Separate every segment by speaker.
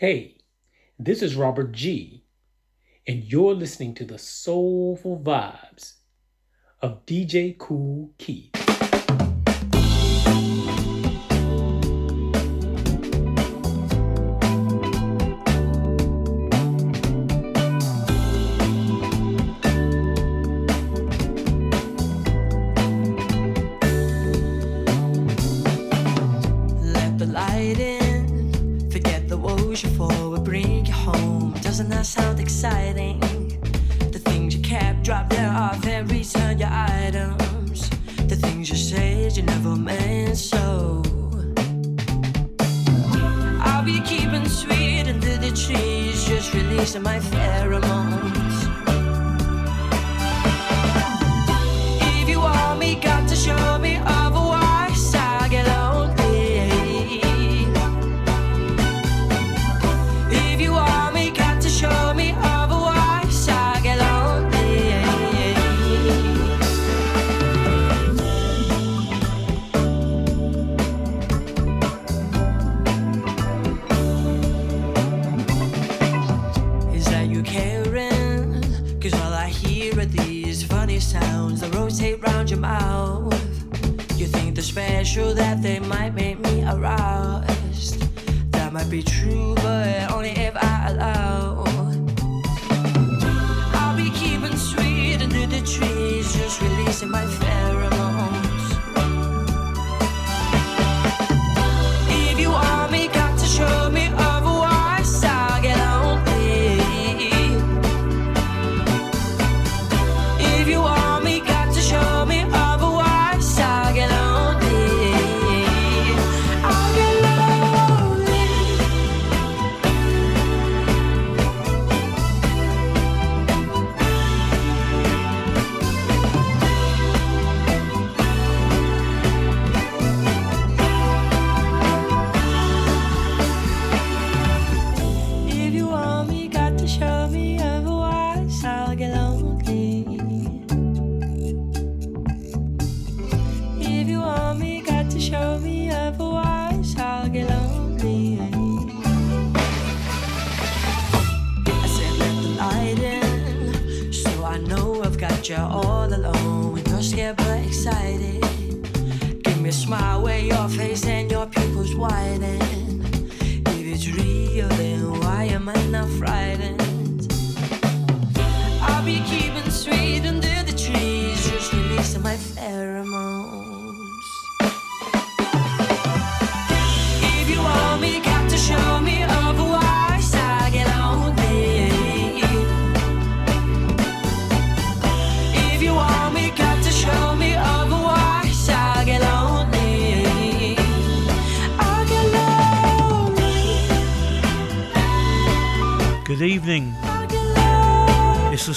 Speaker 1: Hey, this is Robert G, and you're listening to the soulful vibes of DJ Kool Keith.
Speaker 2: my
Speaker 3: family.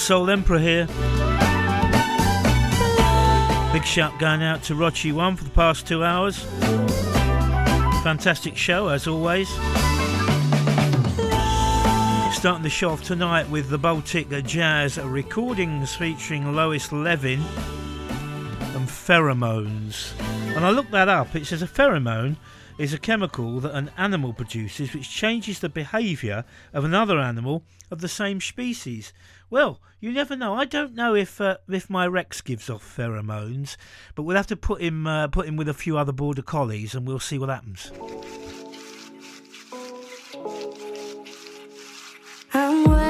Speaker 3: Soul Emperor here. Big shout going out to Rochi One for the past two hours. Fantastic show as always. Starting the show off tonight with the Baltic Jazz recordings featuring Lois Levin and pheromones. And I looked that up. It says a pheromone is a chemical that an animal produces which changes the behaviour of another animal of the same species. Well, you never know. I don't know if uh, if my Rex gives off pheromones, but we'll have to put him uh, put him with a few other border collies, and we'll see what happens.
Speaker 4: I'm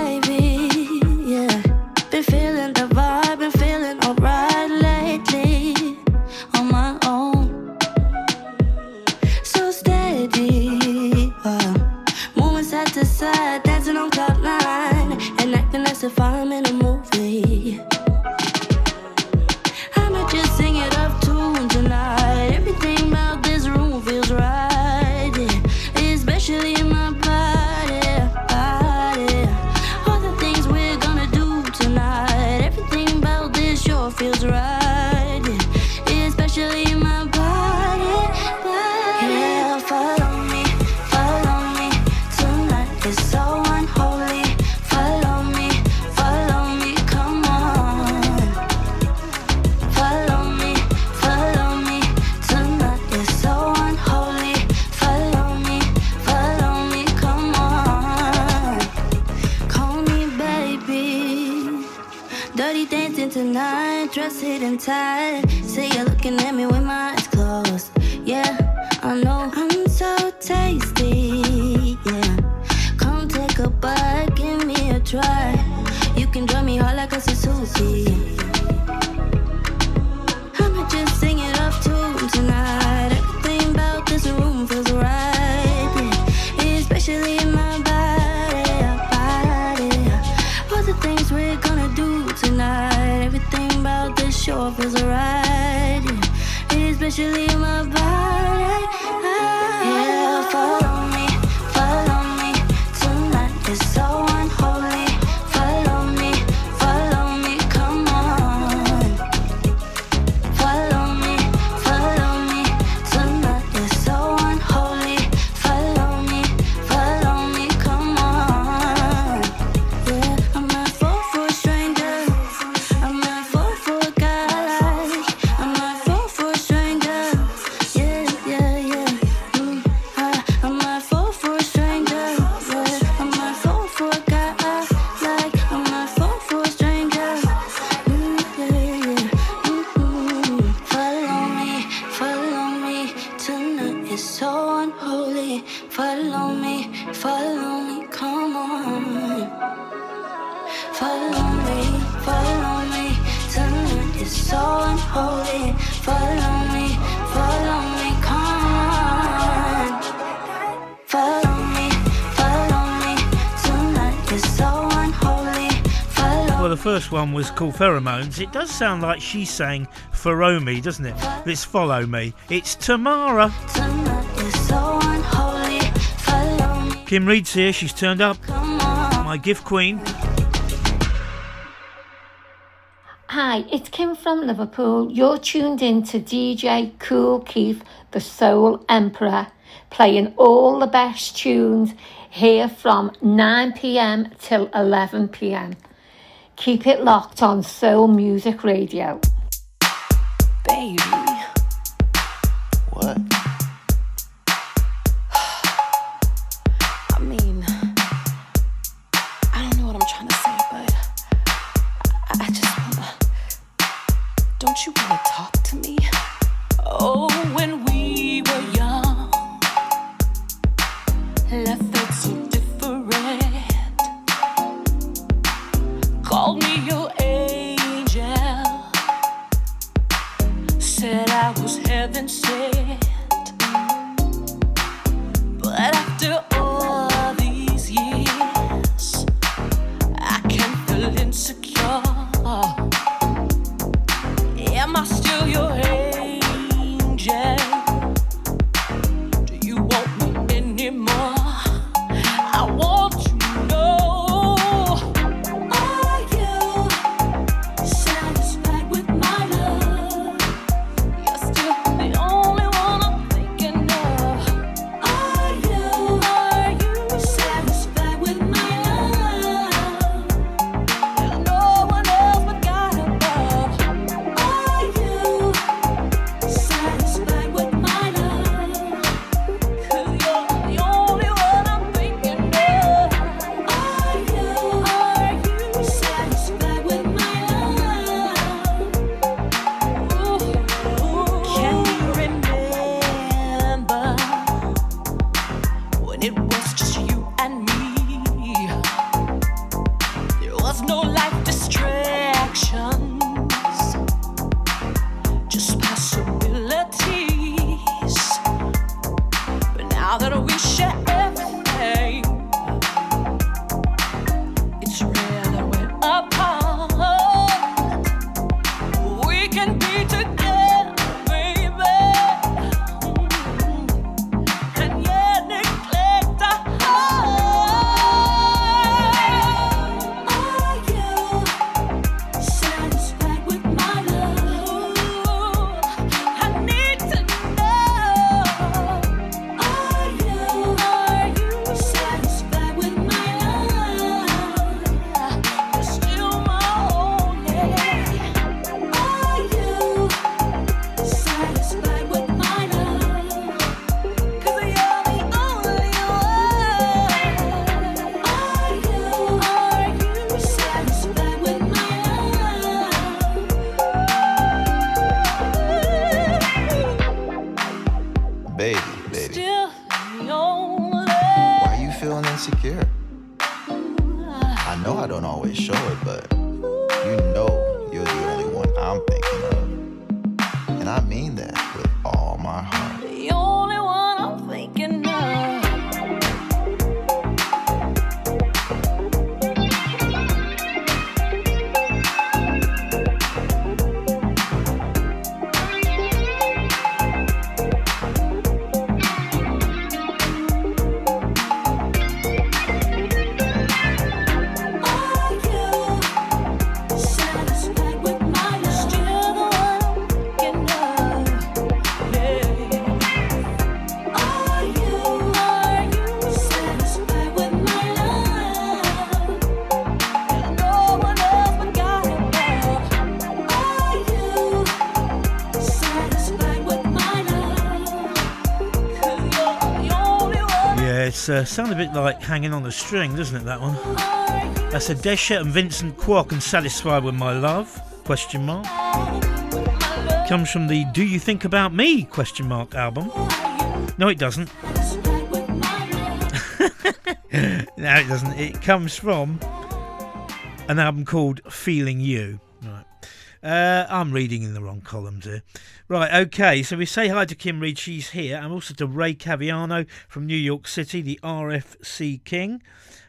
Speaker 4: I'm tired. See so you looking at me with
Speaker 5: was called Pheromones, it does sound like she sang Follow Me, doesn't it? This Follow Me. It's Tamara. Kim Reed's here, she's turned up. My gift queen.
Speaker 6: Hi, it's Kim from Liverpool. You're tuned in to DJ Kool Keith, the Soul Emperor, playing all the best tunes here from 9 pm till 11 pm. Keep it locked on Soul Music Radio.
Speaker 7: Baby. What? I mean, I don't know what I'm trying to say, but I, I just wanna. Don't you wanna talk to me? Oh.
Speaker 8: It's uh, sound a bit like hanging on a string, doesn't it? That one. That's Adesha and Vincent Kwok and Satisfied with My Love? Question mark. Comes from the Do You Think About Me? Question mark album. No, it doesn't. no, it doesn't. It comes from an album called Feeling You. Right. Uh, I'm reading in the wrong columns here. Right, okay, so we say hi to Kim Reed, she's here, and also to Ray Caviano from New York City, the RFC King.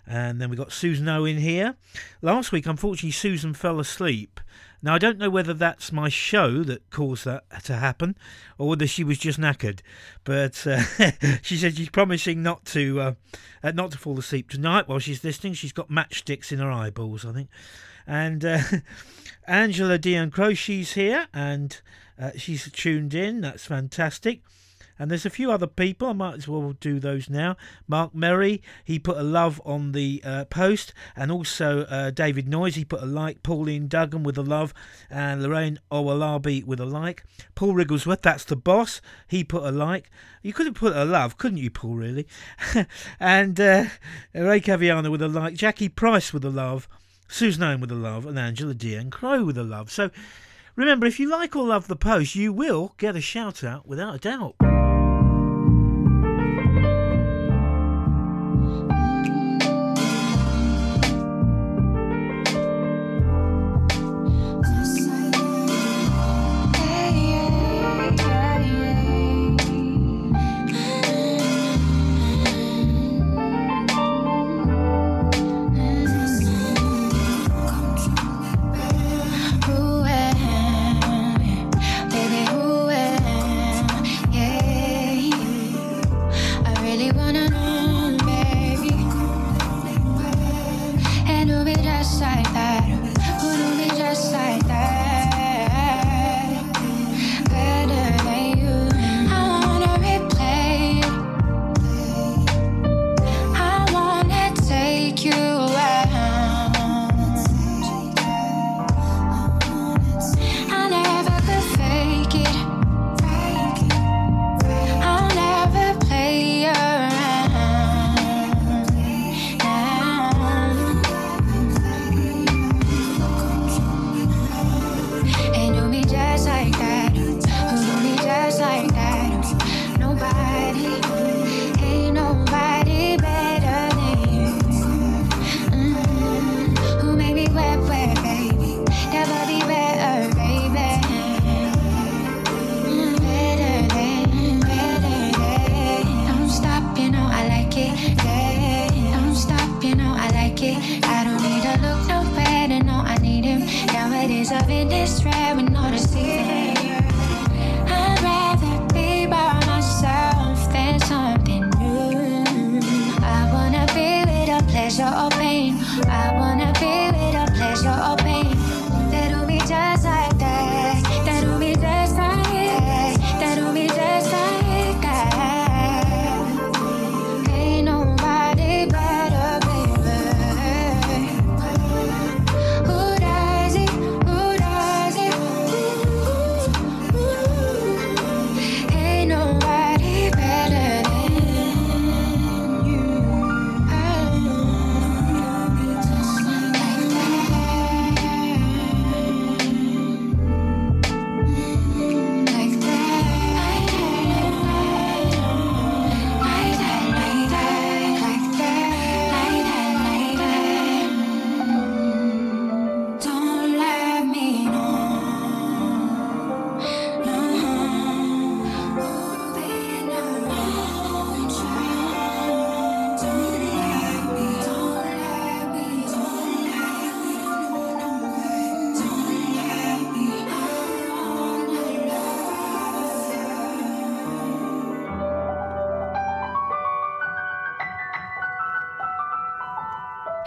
Speaker 8: And then we got Susan O in here. Last week, unfortunately, Susan fell asleep. Now, I don't know whether that's my show that caused that to happen or whether she was just knackered. But uh, she said she's promising not to uh, uh, not to fall asleep tonight while she's listening. She's got matchsticks in her eyeballs, I think. And uh, Angela Dion she's here and uh, she's tuned in. That's fantastic. And there's a few other people. I might as well do those now. Mark Merry, he put a love on the uh, post, and also uh, David Noyes, he put a like. Pauline Duggan with a love, and Lorraine Owolabi with a like. Paul Wrigglesworth, that's the boss. He put a like. You could have put a love, couldn't you, Paul? Really? and uh, Ray Caviano with a like. Jackie Price with a love. Susan Owen with a love, and Angela Diane Crow with a love. So remember, if you like or love the post, you will get a shout out without a doubt.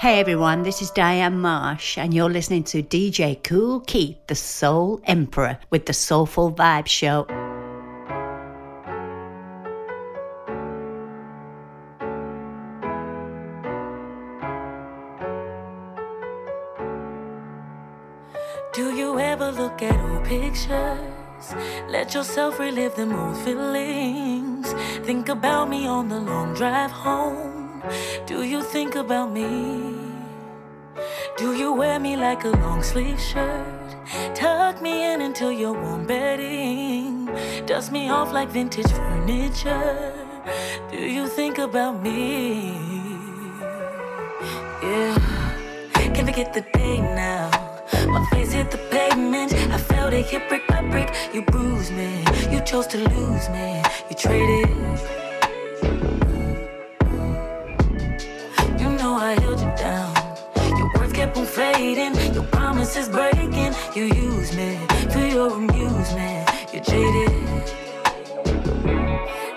Speaker 9: Hey everyone, this is Diane Marsh, and you're listening to DJ Kool Keith, the Soul Emperor, with the Soulful Vibe Show.
Speaker 3: Do you ever look at old pictures? Let yourself relive them old feelings. Think about me on the long drive home. Do you think about me? Do you wear me like a long sleeve shirt? Tuck me in until you're warm bedding. Dust me off like vintage furniture. Do you think about me? Yeah. Can't forget the day now. My face hit the pavement. I felt it hit brick by brick. You bruised me. You chose to lose me. You traded. Your promises breaking. You use me for your amusement. You jaded.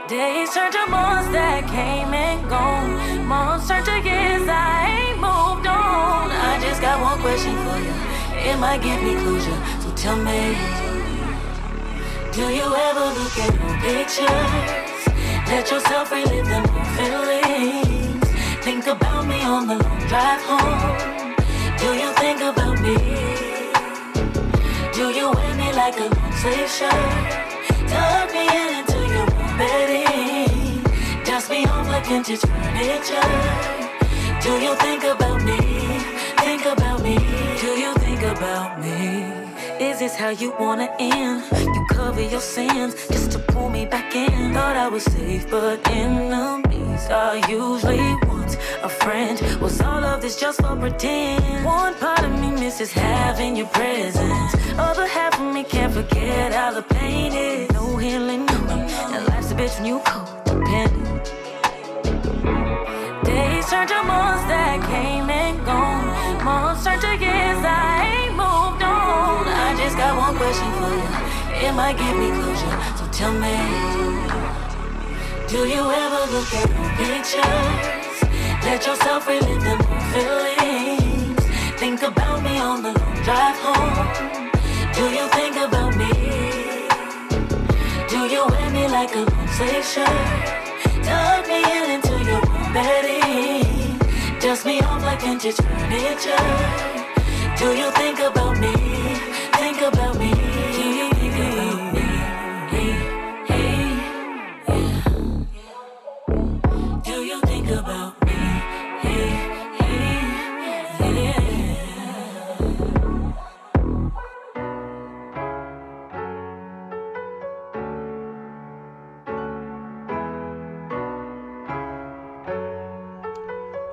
Speaker 3: Days turn to months that came and gone. Months turn to years. I ain't moved on. I just got one question for you. It might give me closure. So tell me, do you ever look at your pictures? Let yourself relive them old feelings. Think about me on the long drive home. Do you think about me? Do you wear me like a long sleeve shirt? Tuck me in until you're warm bedding. Dust me off like vintage furniture. Do you think about me? Think about me. Do you think about me? Is this how you wanna end? You cover your sins just to pull me back in. Thought I was safe, but enemies are usually ones. A friend was all of this just for pretend? One part of me misses having your presence. Other half of me can't forget how the pain is. No healing, no. And life's a bitch when you codependent. Days turn to months that came and gone. Months turn to years, I It might give me closure, so tell me. Do you ever look at old pictures? Let yourself relive them old feelings. Think about me on the long drive home. Do you think about me? Do you wear me like a long sleeve shirt? Tuck me in until you're warm bedding. Dust me off like vintage furniture. Do you think about me? Think about me.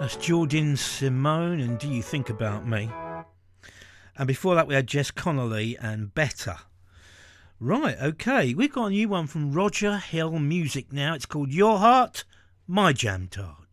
Speaker 10: That's Jordyn Simone and Do You Think About Me? And before that, we had Jess Connelly and Better. Right, okay, we've got a new one from Roger Hill Music now. It's called Your Heart, My Jam Tard.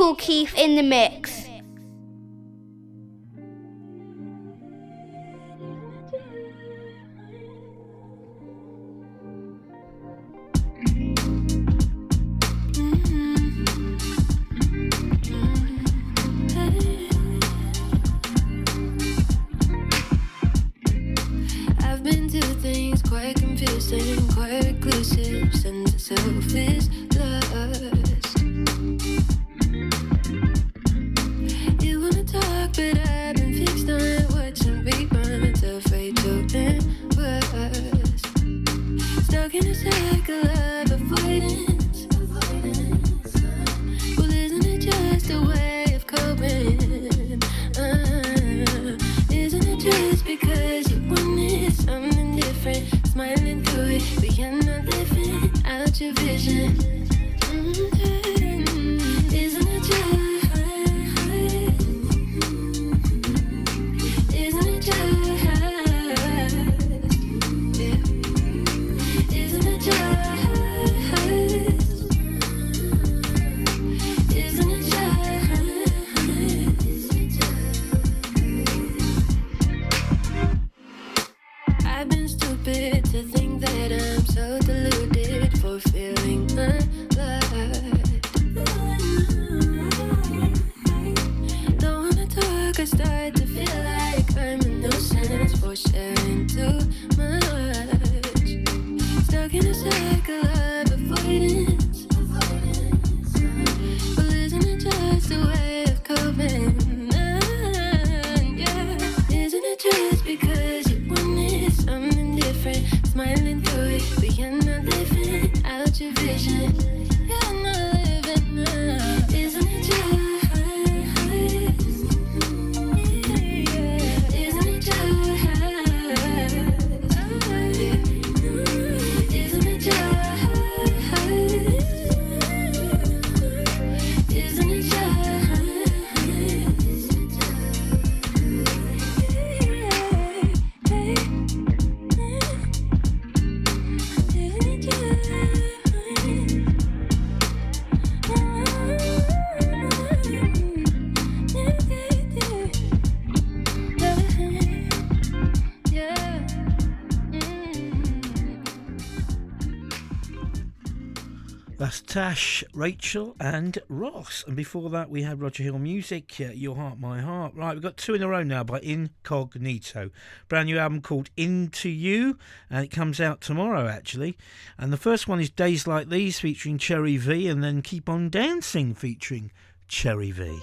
Speaker 11: Kool Keith in the mix.
Speaker 5: Tash, Rachel, and Ross. And before that, we had Roger Hill Music, uh, Your Heart, My Heart. Right, we've got two in a row now by Incognito. Brand new album called Into You, and it comes out tomorrow, actually. And the first one is Days Like These featuring Cherri V, and then Keep On Dancing featuring Cherri V.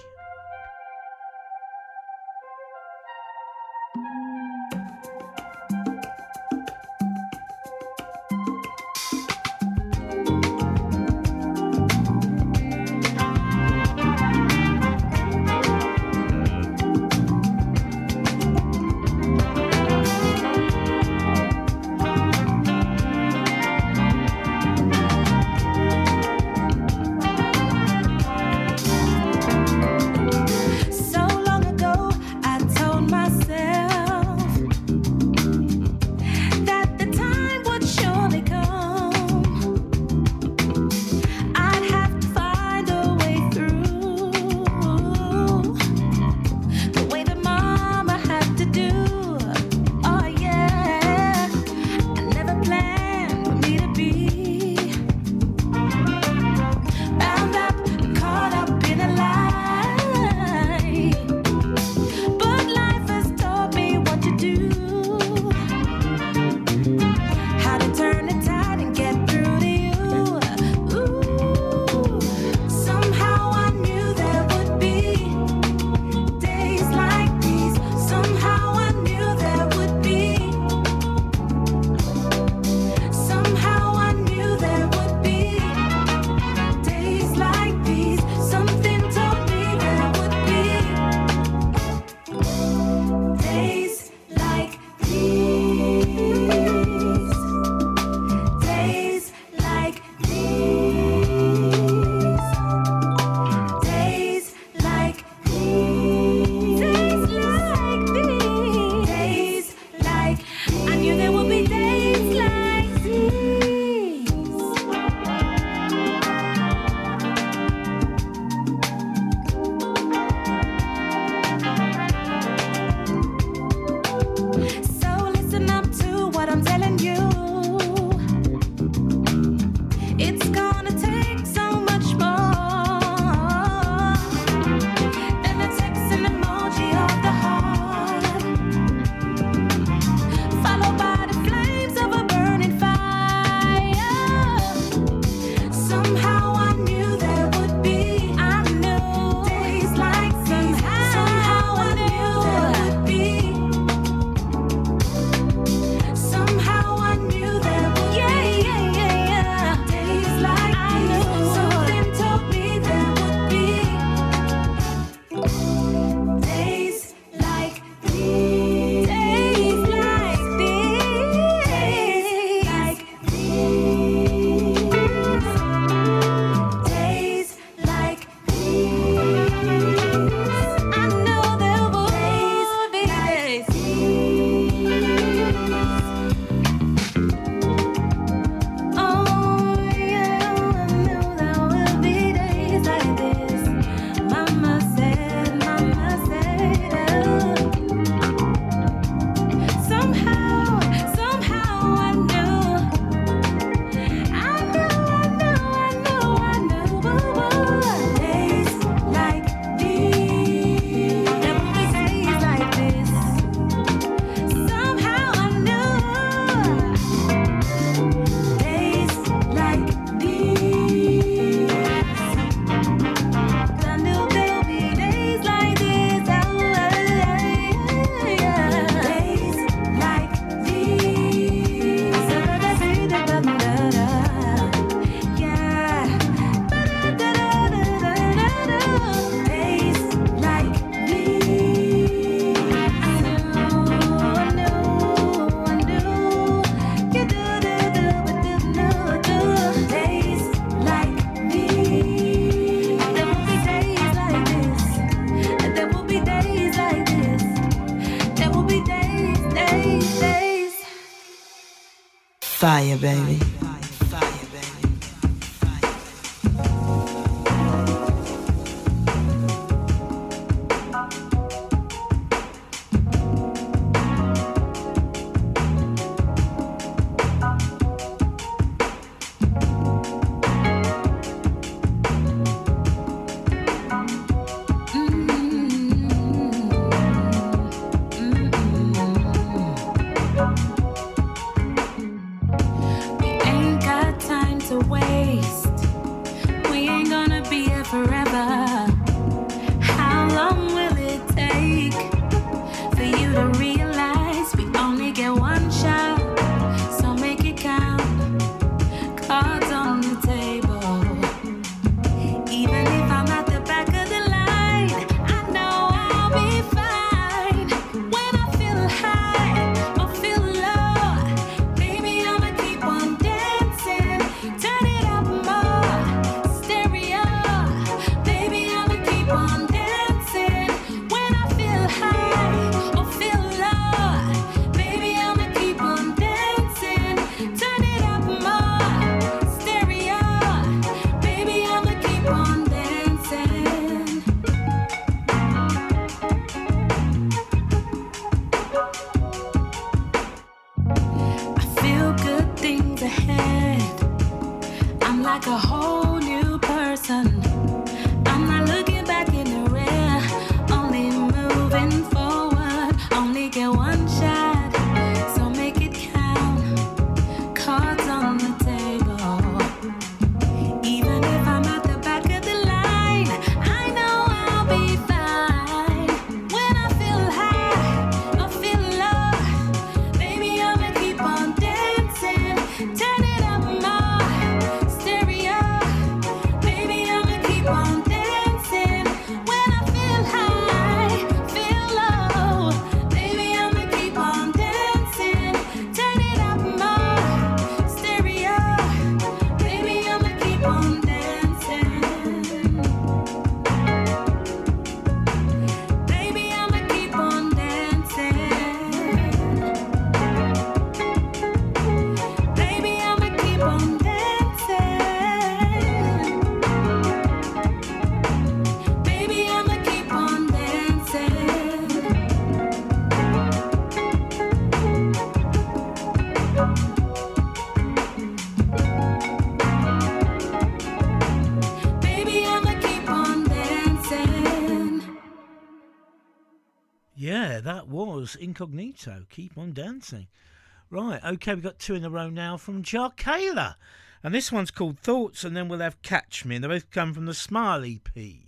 Speaker 3: fire, baby.
Speaker 5: Girls Incognito. Keep on dancing. Right, okay, we've got two in a row now from Jahkayla. And this one's called Thoughts, and then we'll have Catch Me. And they both come from the Smile EP.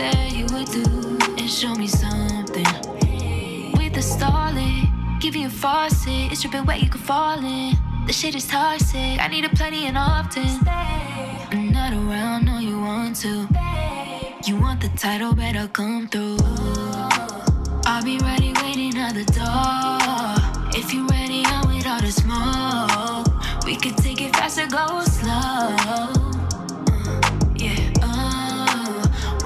Speaker 12: said you would do and show me something. With the stalling, give you a faucet. It's dripping wet, you can fall in. The shit is toxic. I need a plenty and often. I'm not around, no, you want to. You want the title, better come through. I'll be ready, waiting at the door. If you're ready, I'm with all the smoke. We could take it faster, go slow.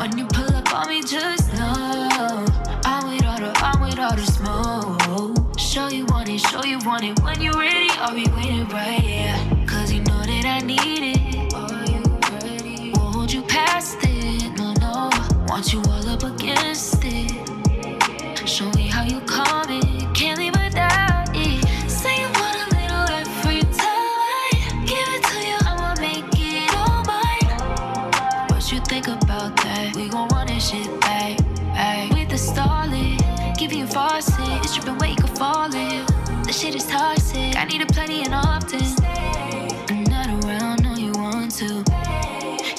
Speaker 12: When you pull up on me, just know I'm with all the, I'm with all the smoke. Show you want it, show you want it. When you ready, I'll be waiting right here. Cause you know that I need it. Are you ready? Won't hold you past it, no, no. Want you all up against it. Show me how you coming.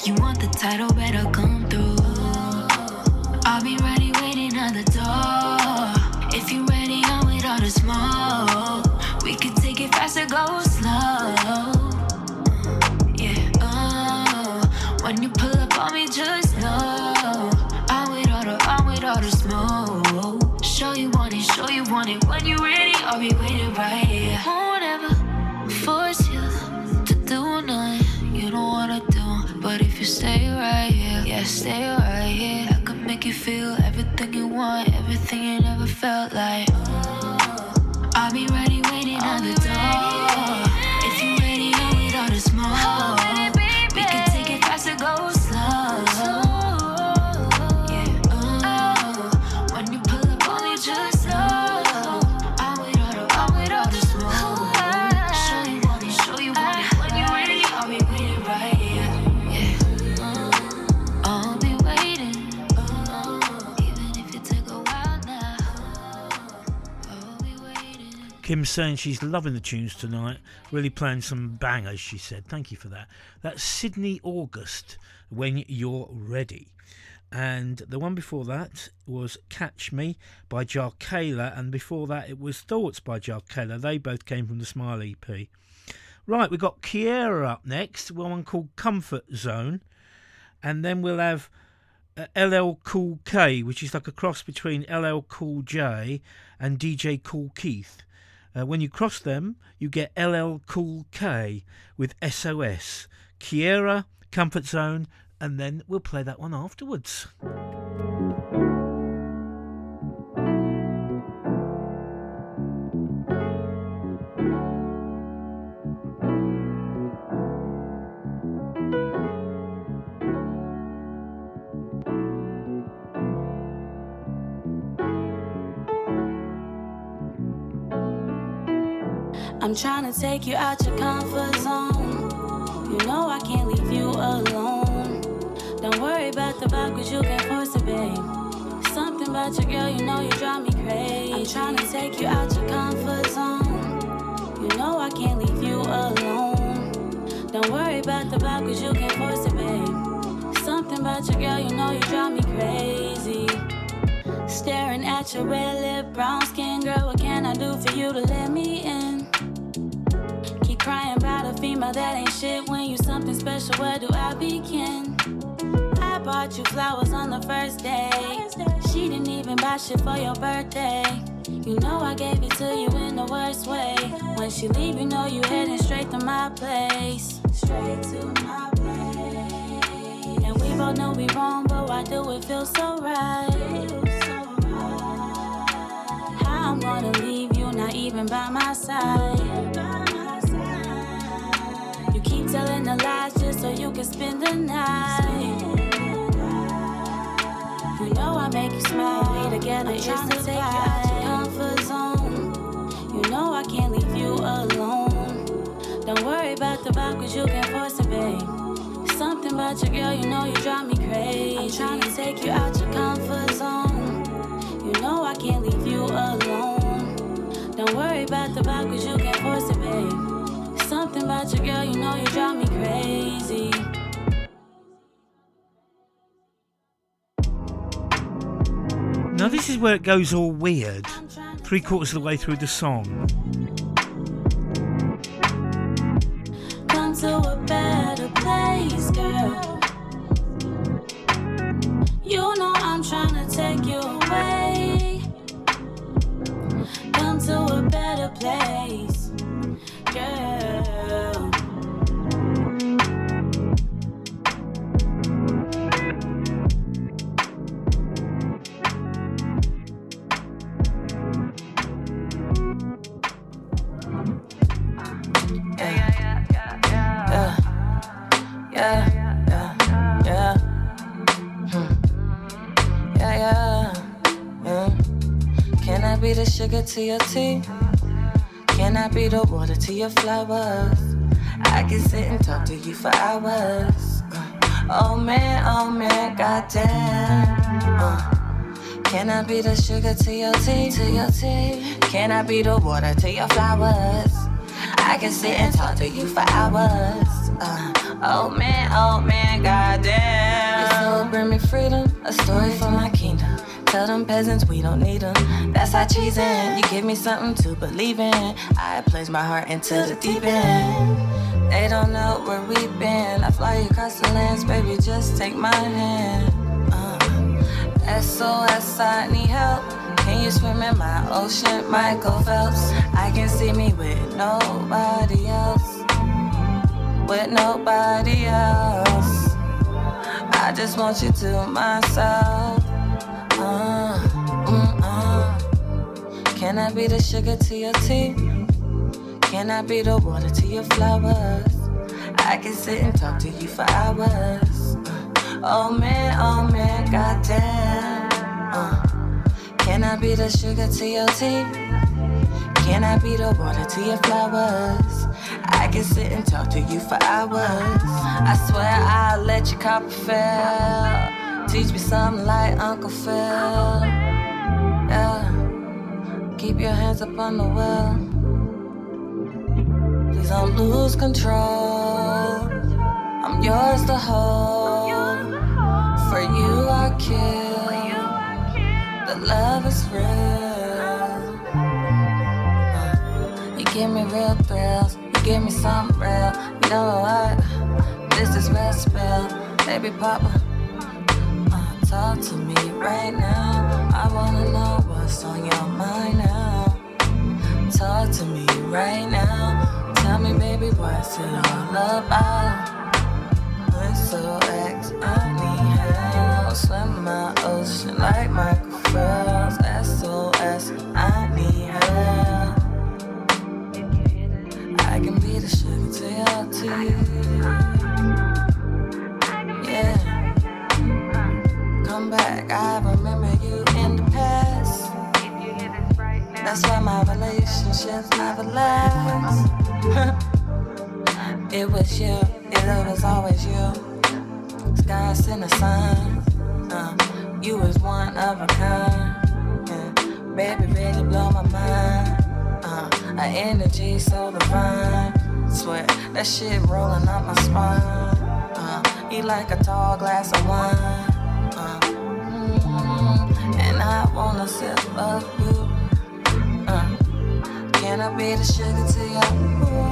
Speaker 12: You want the title, better come through. I'll be ready, waiting at the door. If you're ready, I'm with all the smoke. We could take it fast or go stay right here, yeah, stay right here. I could make you feel everything you want, everything you never felt like. I'll be ready, waiting at the door. If you're ready, I'm with all the smoke.
Speaker 5: Kim saying she's loving the tunes tonight, really playing some bangers, she said. Thank you for that. That's Sydny August, When You're Ready. And the one before that was Catch Me by Jahkayla, and before that it was Thoughts by Jahkayla. They both came from the Smile EP. Right, we've got Kiera up next, one called Comfort Zone, and then we'll have uh, LL Cool K, which is like a cross between LL Cool J and DJ Kool Keith. Uh, when you cross them, you get LL Cool K with SOS. Kiera, Comfort Zone, and then we'll play that one afterwards.
Speaker 13: I'm trying to take you out your comfort zone. You know I can't leave you alone. Don't worry about the vibe, cause you can't force it, babe. Something about your girl, you know you drive me crazy. I'm trying to take you out your comfort zone. You know I can't leave you alone. Don't worry about the vibe, cause you can't force it, babe. Something about your girl, you know you drive me crazy. Staring at your red lip, brown skin, girl, what can I do for you to let me in? Crying about a female that ain't shit when you something special. Where do I begin? I bought you flowers on the first day. She didn't even buy shit for your birthday. You know I gave it to you in the worst way. When she leave, you know you heading straight to my place. Straight to my place. And we both know we wrong, but why do it feel so right? How I'm gonna leave you, not even by my side. The lies just so you can spend the night. You know I make you smile, we together is to take you out your comfort zone. You know I can't leave you alone. Don't worry about the vibe, cause you can't force it, babe. Something about your girl, you know you drive me crazy. I'm trying to take you out your comfort zone. You know I can't leave you alone. Don't worry about the vibe, cause you can't force it, babe. Something about your girl, you know you drive me crazy.
Speaker 5: Now, this is where it goes all weird. Three quarters of the way through the song.
Speaker 13: Come to a better place, girl. You know I'm trying to take you away. Come to a better place,
Speaker 14: the sugar to your tea? Can I be the water to your flowers? I can sit and talk to you for hours. Uh, oh man, oh man, goddamn. Uh, can I be the sugar to your tea? To your tea? Can I be the water to your flowers? I can sit and talk to you for hours. Uh, oh man, oh man, goddamn. Your bring me freedom, a story for my kingdom. Tell them peasants we don't need them. That's how cheesing. You give me something to believe in. I place my heart into the deep end. They don't know where we've been. I fly across the lands, baby, just take my hand. Uh, SOS, I need help. Can you swim in my ocean, Michael Phelps? I can see me with nobody else. With nobody else. I just want you to myself. Uh, mm, uh. Can I be the sugar to your tea? Can I be the water to your flowers? I can sit and talk to you for hours. Oh man, oh man, goddamn. Uh, can I be the sugar to your tea? Can I be the water to your flowers? I can sit and talk to you for hours. I swear I'll let you copper fail. Teach me something like Uncle Phil. Yeah. Keep your hands up on the well. Please don't lose control. I'm yours to hold. For you I kill. The love is real. You give me real thrills. You give me something real. You know what? This is real spell. Baby Papa. Talk to me right now. I wanna know what's on your mind now. Talk to me right now. Tell me, baby, what's it all about? It's so X, I need help. Swim my ocean like Michael Phelps. SOS, I need help. I can be the sugar to your tea. Come back, I remember you in the past. That's why my relationships never last. it was you, it was always you. Skies in the sun, uh, you was one of a kind. Yeah. Baby, really blow my mind. Uh, our energy so divine. Sweat, that shit rolling up my spine. Uh, eat like a tall glass of wine. I wanna sip of you. Uh, can I be the sugar to your ooh?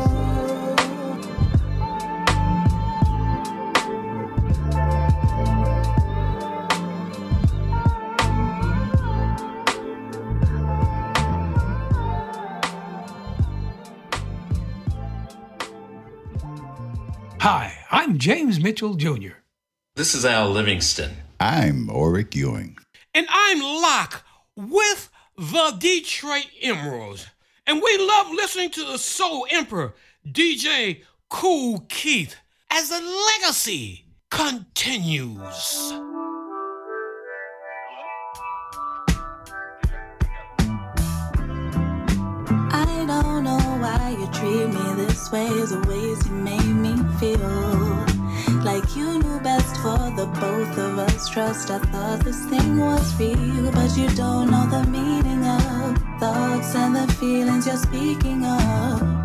Speaker 15: Hi, I'm James Mitchell Jr.
Speaker 16: This is Al Livingston.
Speaker 17: I'm Oric Ewing.
Speaker 15: And I'm Locke with the Detroit Emeralds. And we love listening to the Soul Emperor, DJ Kool Keith, as the legacy continues.
Speaker 18: I don't know why you treat me this way, the ways you made me feel. Like you knew best for the both of us. Trust, I thought this thing was real, but you don't know the meaning of thoughts and the feelings you're speaking of.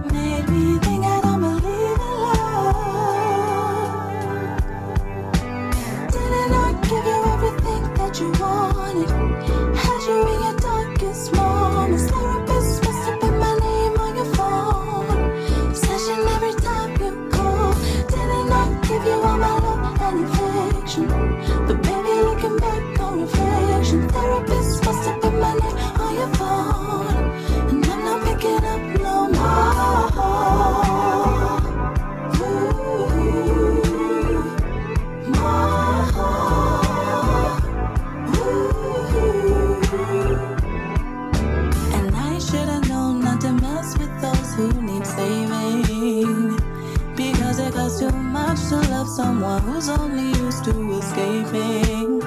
Speaker 18: someone who's only used to escaping.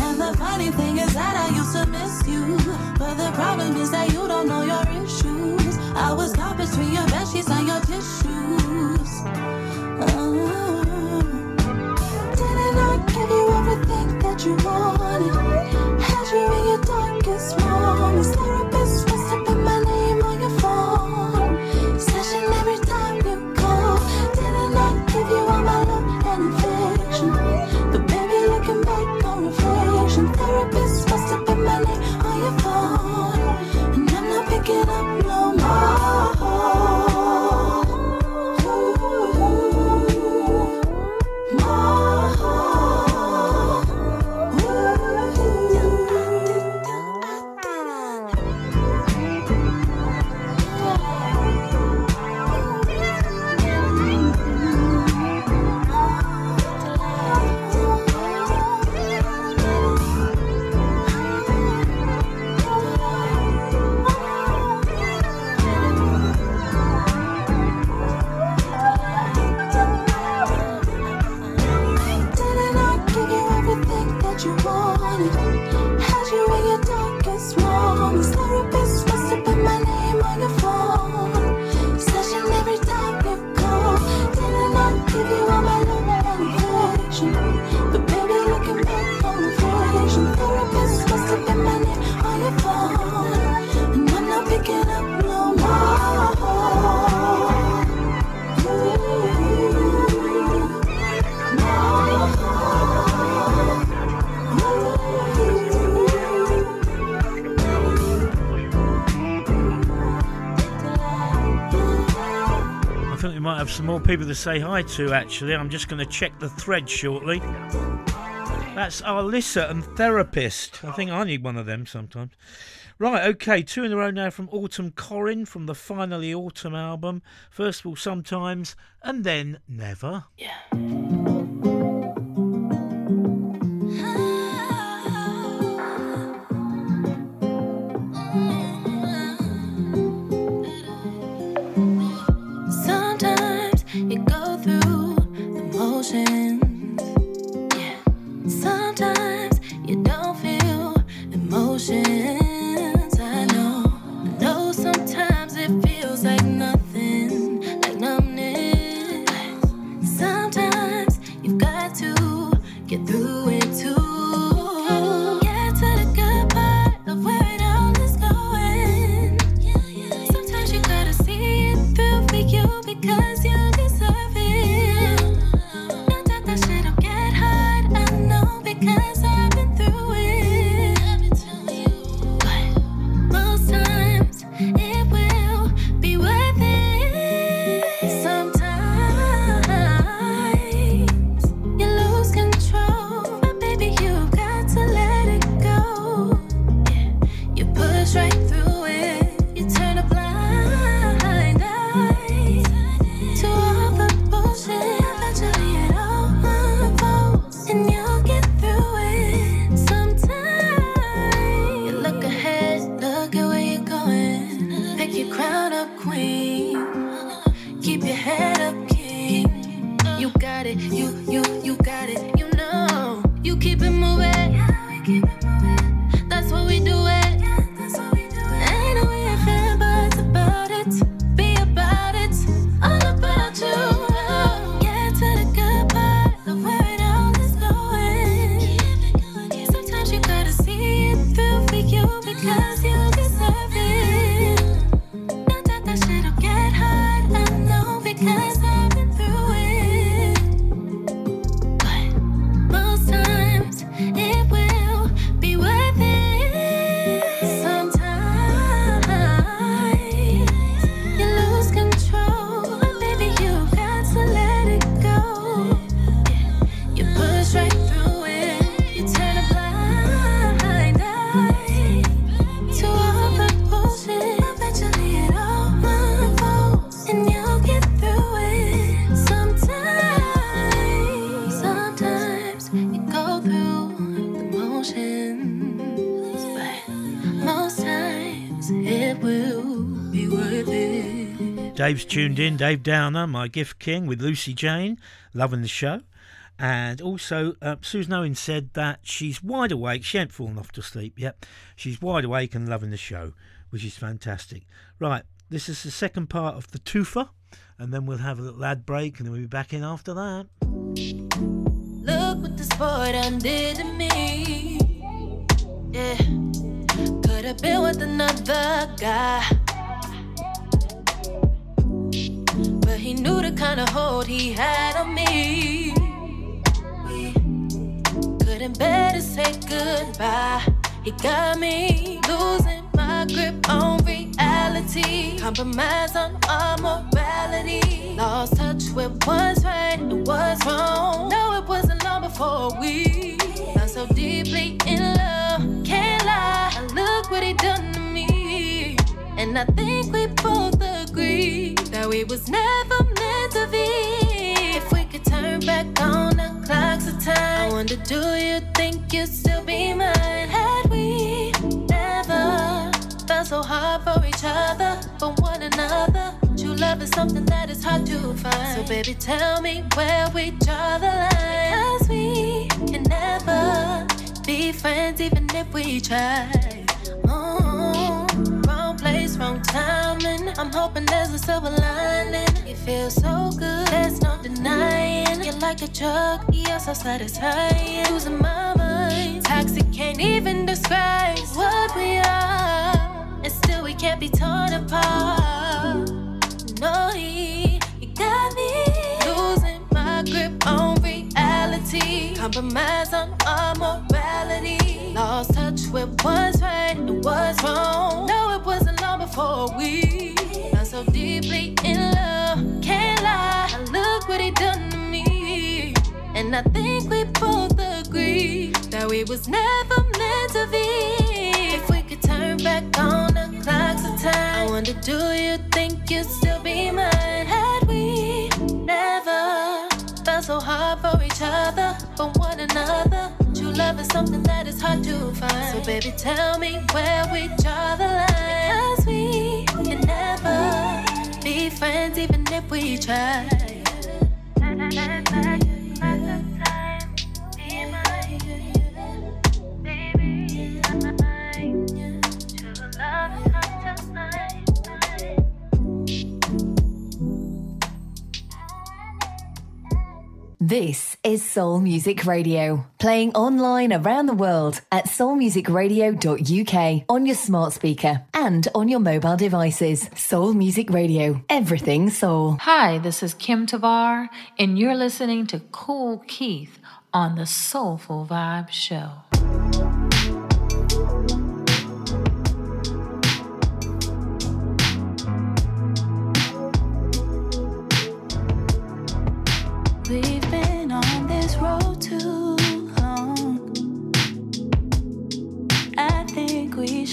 Speaker 18: And the funny thing is that I used to miss you. But the problem is that you don't know your issues. I was caught between your bed sheets and your tissues. Oh. Didn't I give you everything that you wanted? Had you in
Speaker 5: might have some more people to say hi to, actually. I'm just going to check the thread shortly. That's Arlissa and Therapist. I think I need one of them sometimes. Right, okay, two in a row now from Autumn Corin from the Finally Autumn album. First of all, sometimes, and then never. Yeah. Dave's tuned in. Dave Downer, my gift king, with Lucy Jane, loving the show. And also, uh, Susan Owen said that she's wide awake. She ain't fallen off to sleep yet. She's wide awake and loving the show, which is fantastic. Right, this is the second part of the twofer, and then we'll have a little ad break, and then we'll be back in after that.
Speaker 19: Look what this boy done did to me. Yeah, could have been with another guy. He knew the kind of hold he had on me. Couldn't bear to say goodbye. He got me losing my grip on reality. Compromise on our morality. Lost touch with what's right and what's wrong. No, it wasn't long before we fell so deeply in love. Can't lie, look what he done. And I think we both agree that we was never meant to be. If we could turn back on the clocks of time, I wonder, do you think you'd still be mine? Had we never felt so hard for each other, for one another? True love is something that is hard to find. So baby, tell me where we draw the line. Cause we can never be friends even if we try. Place, wrong timing. I'm hoping there's a silver lining. It feels so good, there's no denying. You're like a drug, you're so satisfying. Losing my mind, toxic, can't even describe what we are. And still we can't be torn apart. No, he, he got me losing my grip on reality. Compromise on our morality. Lost touch with what's right and what's wrong. No, it wasn't long before we fell so deeply in love. Can't lie, look what he done to me. And I think we both agree that we was never meant to be. If we could turn back on the clocks of time, I wonder, do you think you'd still be mine? Had we never felt so hard for each other, for one another? Love is something that is hard to find. So baby, tell me where we draw the line. Cause we can never be friends even if we try.
Speaker 20: This is Soul Music Radio, playing online around the world at soulmusicradio.uk on your smart speaker and on your mobile devices. Soul Music Radio, everything soul.
Speaker 21: Hi, this is Kim Tavar, and you're listening to Kool Keith on the Soulful Vibe Show.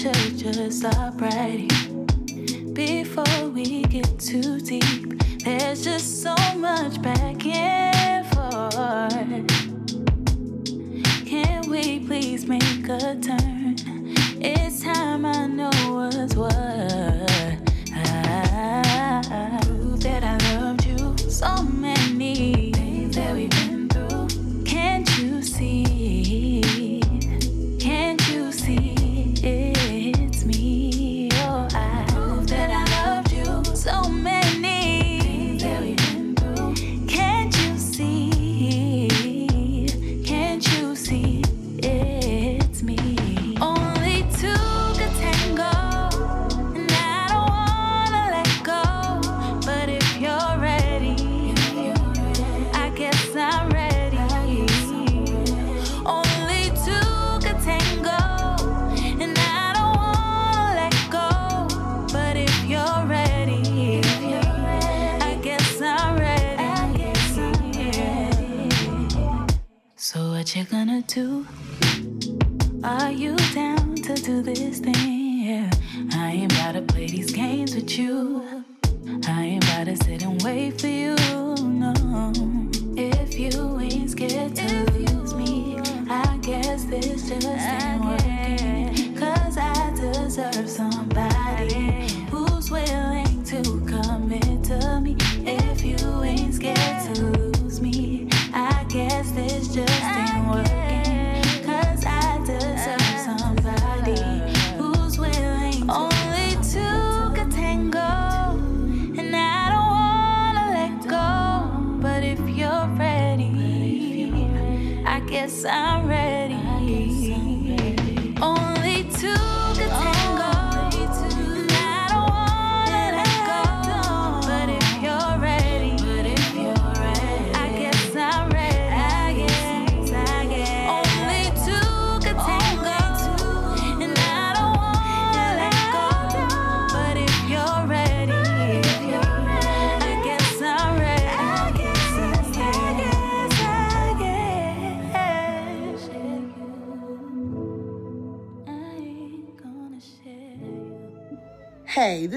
Speaker 3: Should just stop here before we get too deep. There's just so much back and forth. Can we please make a turn? It's time I know what's what. I prove that I loved you so many you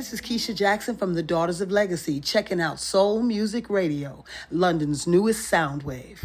Speaker 3: This
Speaker 18: is Keisha Jackson from the Daughters of Legacy, checking out Soul Music Radio, London's newest sound wave.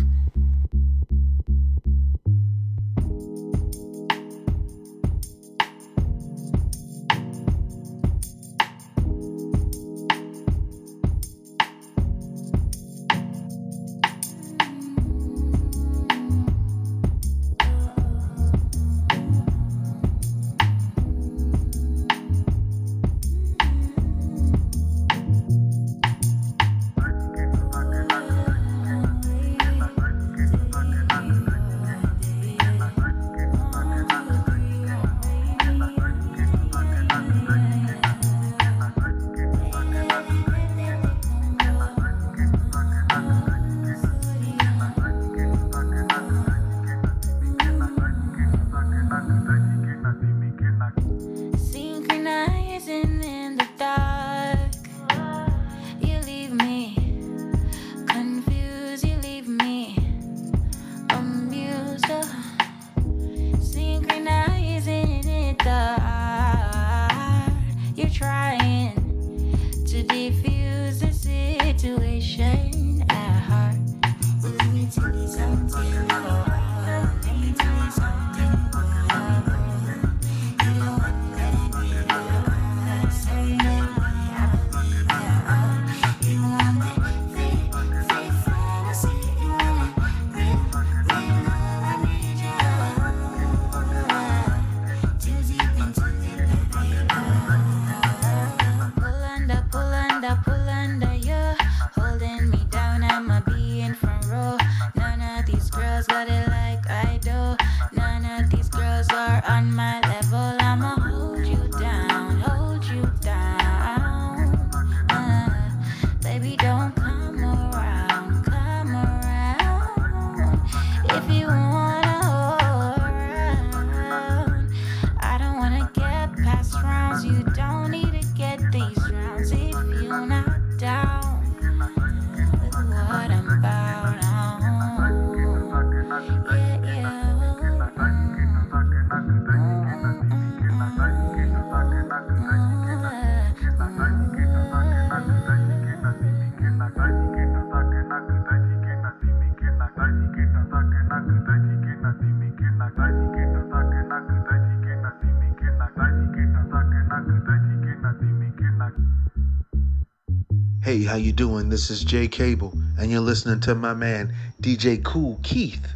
Speaker 22: This is Jay Cable, and you're listening to my man, DJ Kool Keith,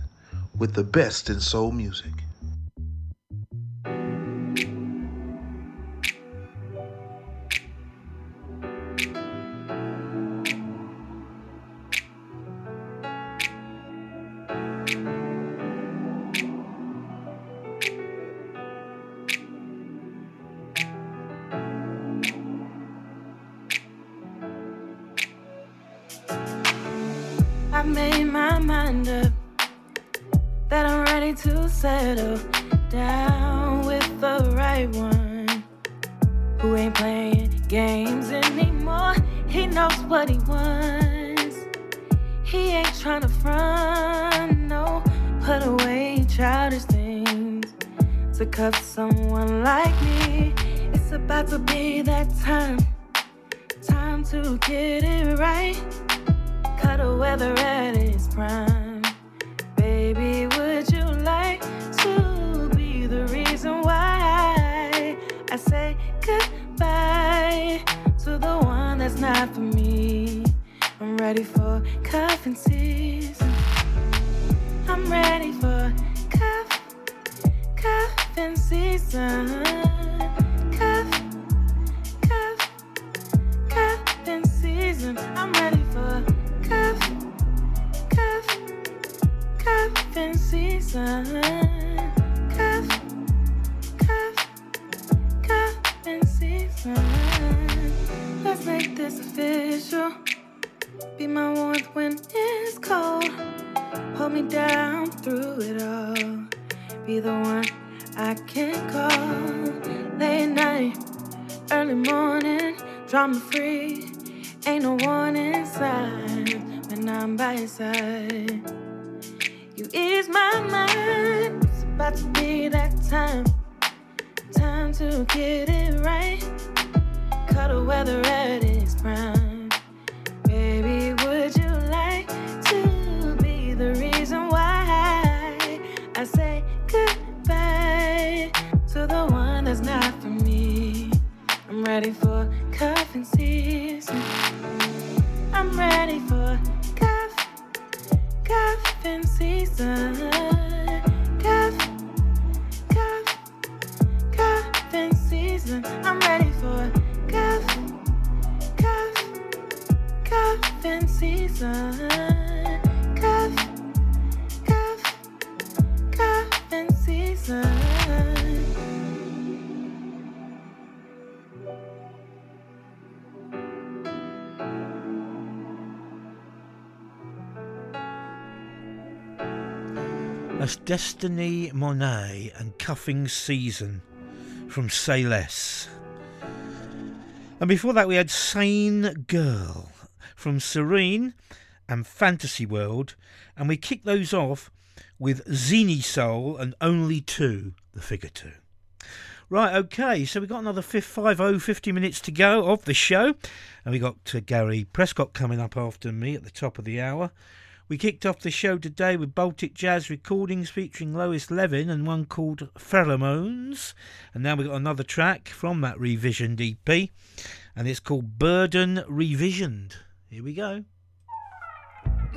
Speaker 22: with the best in soul music.
Speaker 5: Destiny Moneé and Cuffing Season from Say Less. And before that, we had Sane Girl from Serene and Fantasy World. And we kicked those off with Zenesoul and Only Two, the figure two. Right, okay, so we've got another 50, 50 minutes to go of the show. And we got uh, Gary Prescott coming up after me at the top of the hour. We kicked off the show today with Baltic Jazz recordings featuring Lois Levin and one called Pheromones. And now we've got another track from that revisioned EP, and it's called Burden Revisioned. Here we go.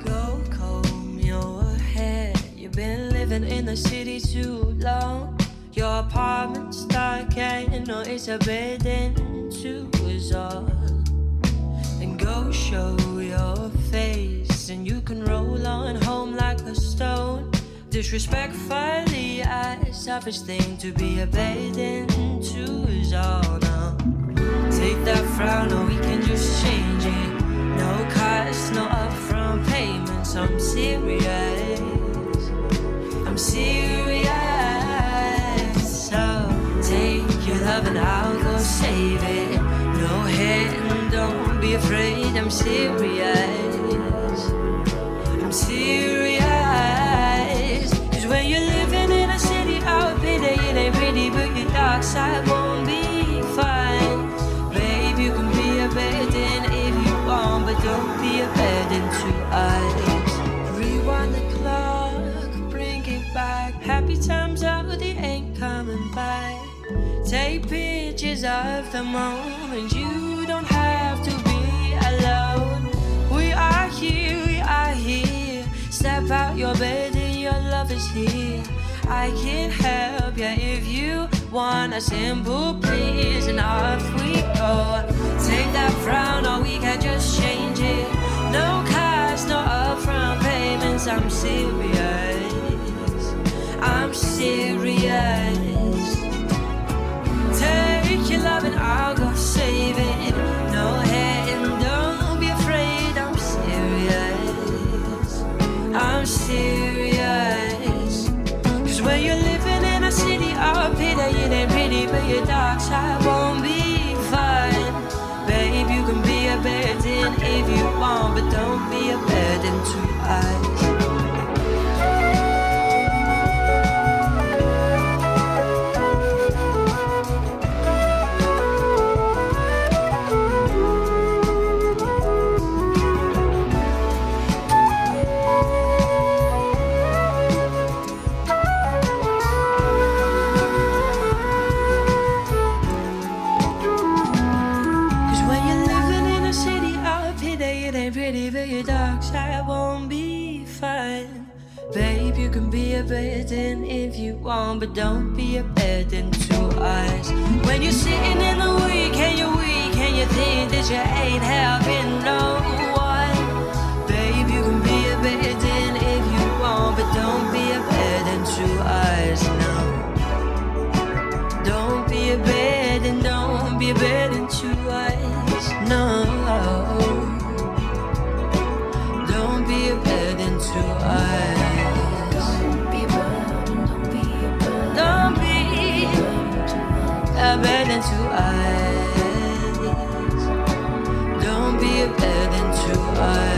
Speaker 3: Go comb your hair. You've been living in the city too long. Your apartment's dark and it's a bed into us all. And go show your face, and you can roll on home like a stone. Disrespectfully, a selfish thing to be a bed into us all now. Take that frown, or we can just change it. No cost, no upfront payments. I'm serious. I'm serious. So take your love and I'll go save it. No and don't be afraid. I'm serious. I'm serious. Cause when you're living in a city, I would be there. It ain't pretty, but your dark side won't be fine. Babe, you can be a burden if you want, but don't be a burden to us. Rewind the clock, bring it back. Happy times out, they ain't coming back. Take pictures of the moment. You don't have to be alone. We are here, we are here. Step out your bed and your love is here. I can help ya if you want a simple please, and off we go. Take that frown, or we can just change it. No cash, no upfront payments. I'm serious. I'm serious. Take your love and I'll go save it. No I'm serious. Cause when you're living in a city, I'll be there. It ain't pretty, but your dark side won't be fine. Babe, you can be a burden if you want, but don't be a burden to us. a burden if you want, but don't be a burden to us. When you're sitting in the week and you're weak and you think that you ain't helping no one, babe, you can be a burden if you want, but don't be a burden to
Speaker 23: us. No, don't be a burden, don't be a burden to us. No, don't be a burden to us.
Speaker 3: burden to eyes. Don't be a burden to eyes.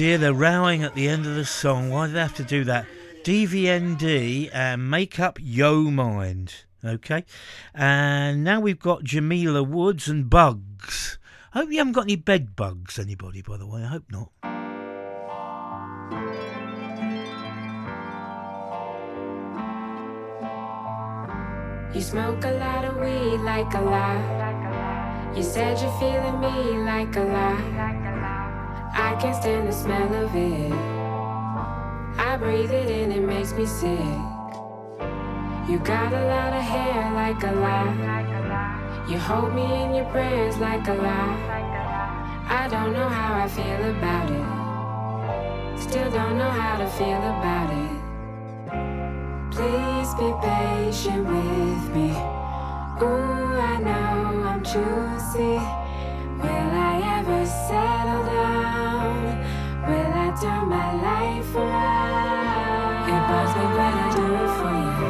Speaker 7: dear, they're rowing at the end of the song. Why do they have to do that? DVND and Make Up Yo Mind. Okay. And now we've got Jamila Woods and Bugs. I hope you haven't got any bed bugs, anybody, by the way. I hope not.
Speaker 24: You smoke a lot of weed like a lot. You said you're feeling me like a lot. I can't stand the smell of it. I breathe it in, it makes me sick. You got a lot of hair like a lot. You hold me in your prayers like a lot. I don't know how I feel about it. Still don't know how to feel about it. Please be patient with me. Ooh, I know I'm choosy. Will I ever settle down? turn my life around.
Speaker 25: It bugs me, but I do it for you.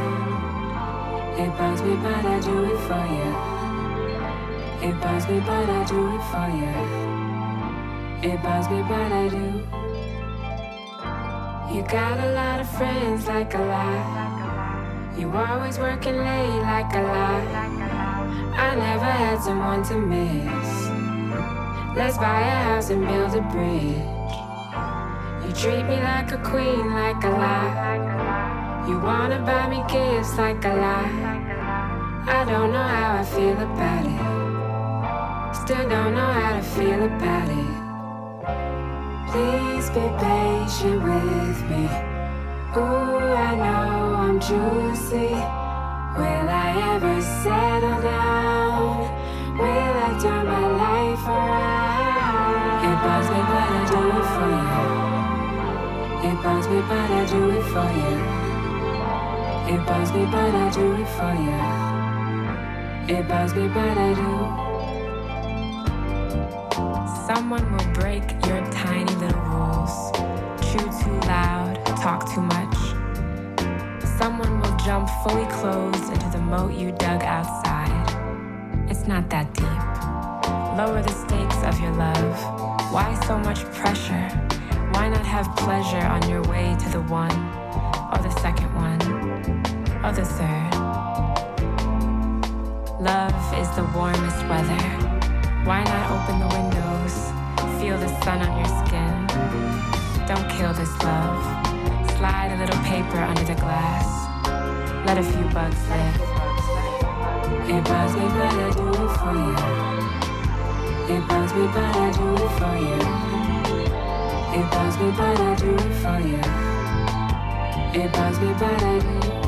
Speaker 25: It bugs me, but I do it for you. It bugs me, but I do it for you. It bugs me, but I do. You got a lot of friends, like a lot. You always working late, like a lot. I never had someone to miss. Let's buy a house and build a bridge. You treat me like a queen, like a lie. You wanna buy me gifts, like a lie. I don't know how I feel about it. Still don't know how to feel about it. Please be patient with me. Ooh, I know I'm juicy. Will I ever settle down? Will I turn my life around? It bugs It bugs me, but I do it for you. It bugs me, but I do it for you. It bugs me, but I do. Someone will break your tiny little rules. Chew too loud, talk too much. Someone will jump fully clothed into the moat you dug outside. It's not that deep. Lower the stakes of your love. Why so much pressure? Why not have pleasure on your way to the one, or the second one, or the third? Love is the warmest weather. Why not open the windows? Feel the sun on your skin. Don't kill this love. Slide a little paper under the glass. Let a few bugs live. It bugs me, but I do it for you. It bugs me, but I do it for you. It bugs me, but I do it for you. It bugs me, but I do.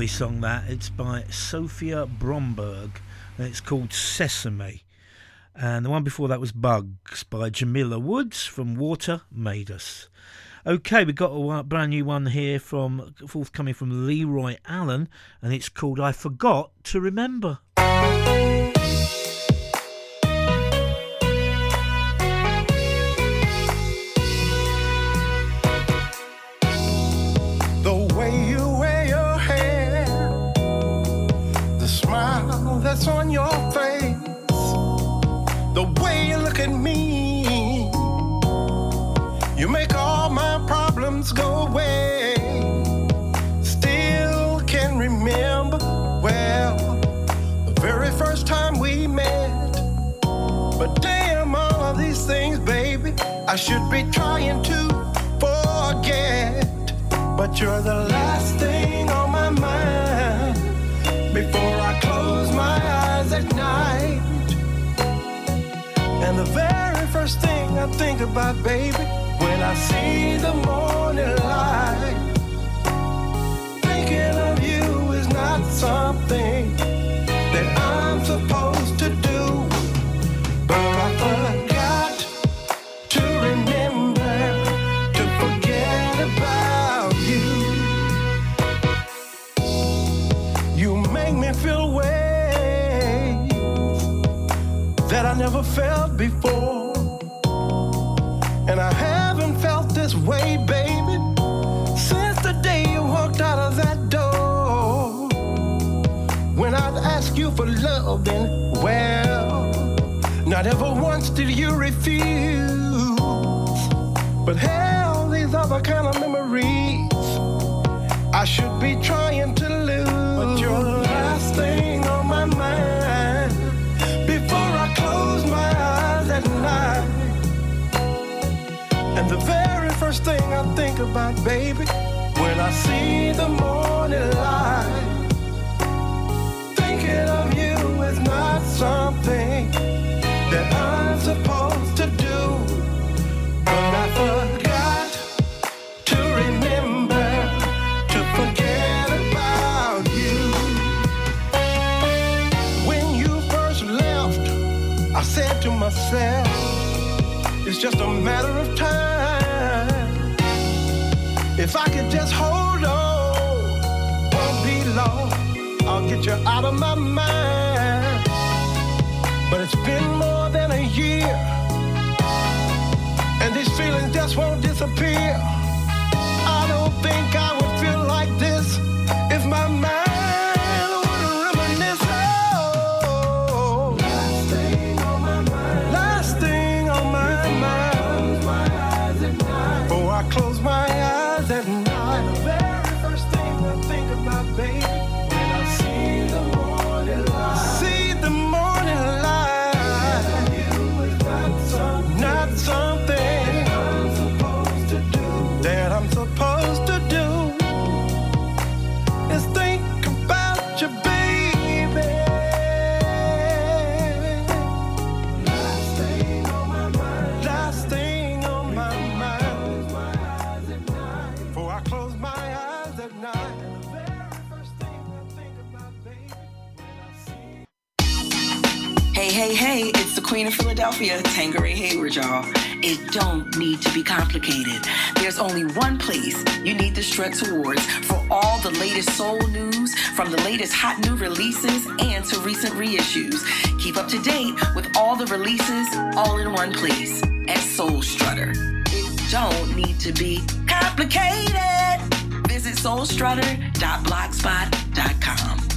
Speaker 5: Lovely song that. It's by Sophia Bromberg and it's called Sesame. And the one before that was Bugs by Jamila Woods from Water Made Us. Okay, we've got a brand new one here from forthcoming from Leroy Allen, and it's called I Forgot to Remember.
Speaker 10: Go away. Still can remember well the very first time we met. But damn, all of these things, baby, I should be trying to forget. But you're the last thing on my mind before I close my eyes at night. And the very first thing I think about, baby, when I see the morning light, thinking of you is not something that I'm supposed to do. But I forgot to remember to forget about you. You make me feel ways that I never felt before. This way, baby, since the day you walked out of that door. When I'd ask you for love, then, well, not ever once did you refuse. But hell, these other kind of memories I should be trying to lose. But you're the last thing on my mind before I close my eyes at night. And the very first thing I think about, baby, when I see the morning light, thinking of you is not something that I'm supposed to do. But I forgot to remember to forget about you. When you first left, I said to myself, it's just a matter of time. If I could just hold on, won't be long, I'll get you out of my mind. But it's been more than a year, and these feelings just won't disappear. I don't think I
Speaker 26: Queen of Philadelphia, Tangeray Hayward, y'all. It don't need to be complicated. There's only one place you need to strut towards for all the latest soul news, from the latest hot new releases and to recent reissues. Keep up to date with all the releases all in one place at Soul Strutter. It don't need to be complicated. Visit soulstrutter.blogspot.com.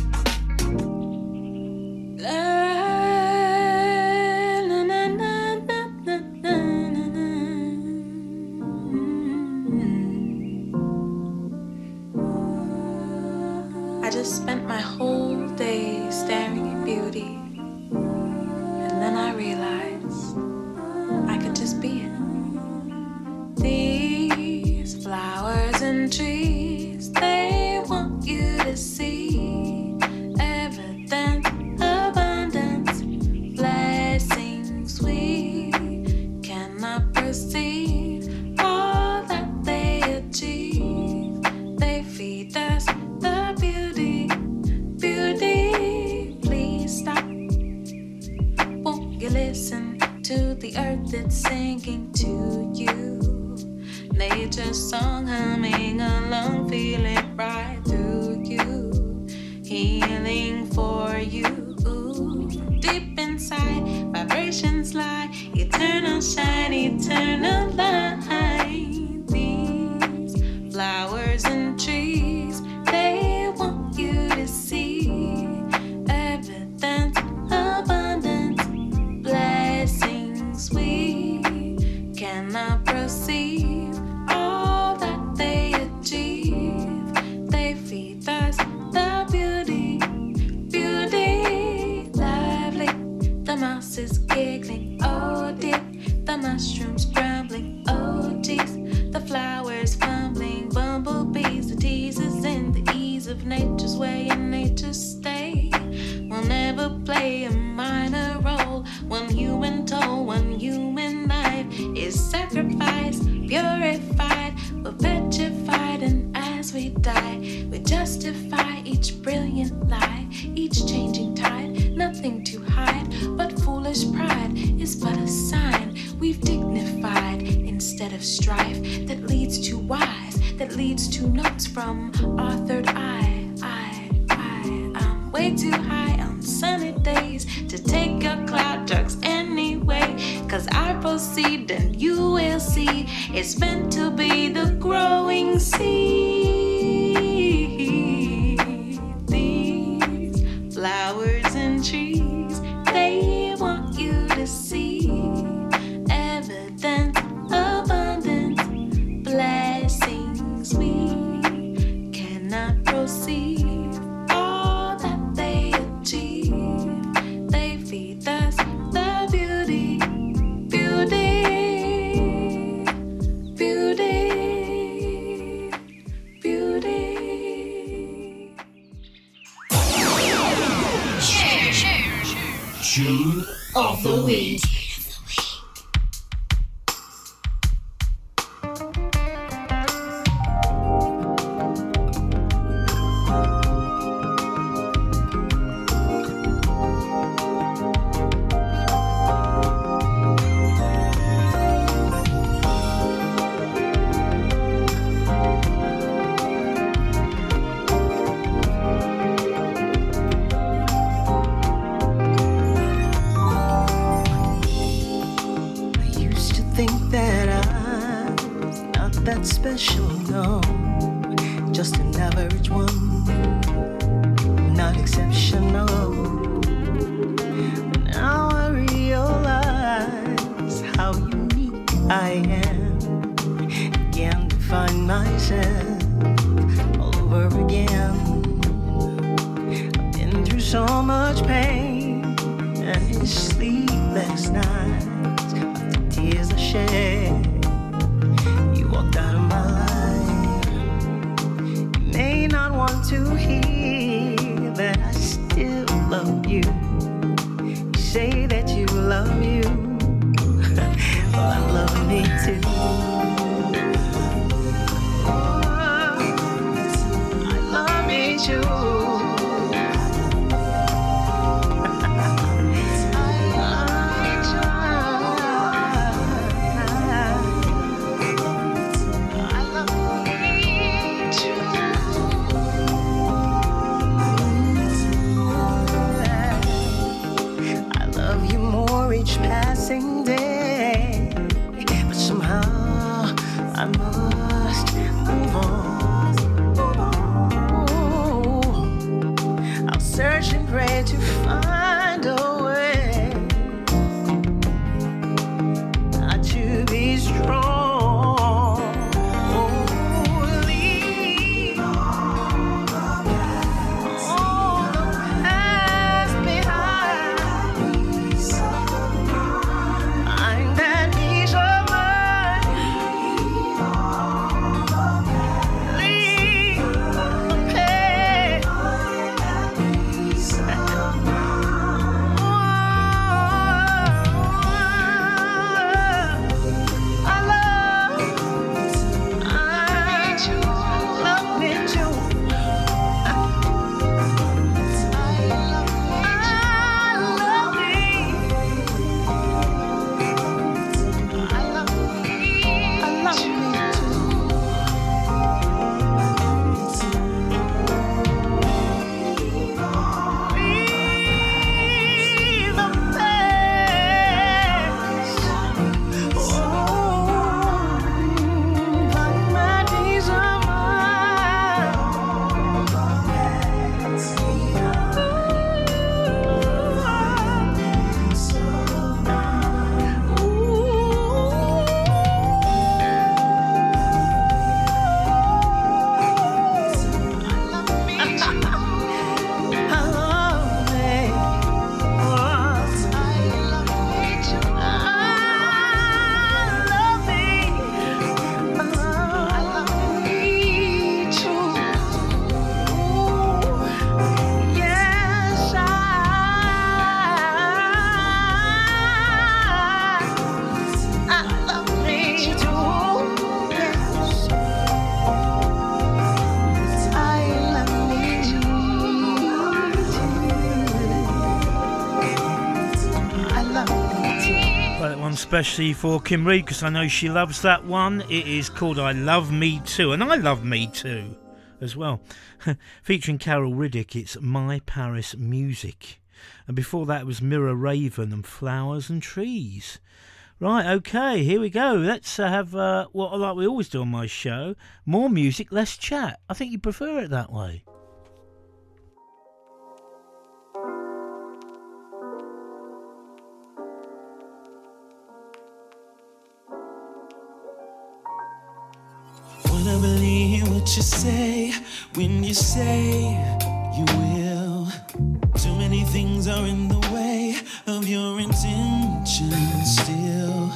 Speaker 7: I
Speaker 3: am. Again, to find myself all over again. I've been through so much pain and sleepless nights. The tears I shed, you walked out of my life. You may not want to hear.
Speaker 5: Especially for Kim Reed because I know she loves that one. It is called I Love Me Too, and I love Me Too as well. Featuring Carol Riddick, it's MiParis Music. And before that was Mira Raven and Flowers and Trees. Right, okay, here we go. Let's uh, have uh, what like we always do on my show more music, less chat. I think you prefer it that way.
Speaker 27: You say when you say you will. Too many things are in the way of your intentions still.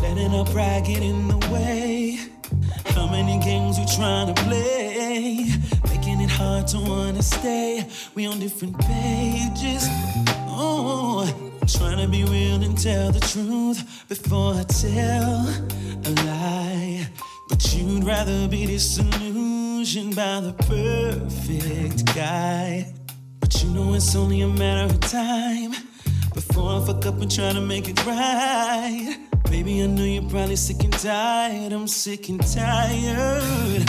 Speaker 27: Letting our pride get in the way. How many games you trying to play? Making it hard to wanna stay. We on different pages. Oh, trying to be real and tell the truth before I tell a lie. But you'd rather be disillusioned by the perfect guy. But you know it's only a matter of time before I fuck up and try to make it right. Baby, I know you're probably sick and tired. I'm sick and tired.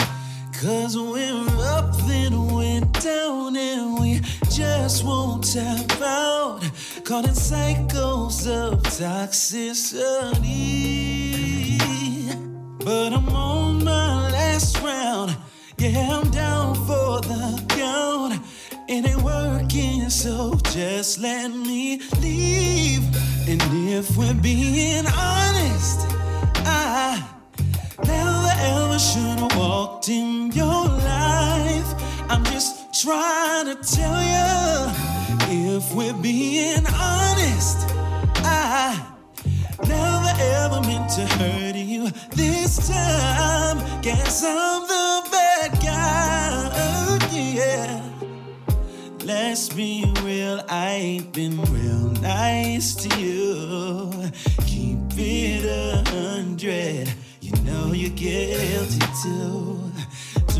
Speaker 27: Cause we're up, then we're down, and we just won't tap out. Caught in cycles of toxicity. But I'm on my last round. Yeah, I'm down for the count. It ain't working, so just let me leave. And if we're being honest, I never ever should have walked in your life. I'm just trying to tell you, if we're being honest, I ever meant to hurt you this time. Guess I'm the bad guy. Yeah. Let's be real, I ain't been real nice to you. Keep it a hundred, you know you're guilty too.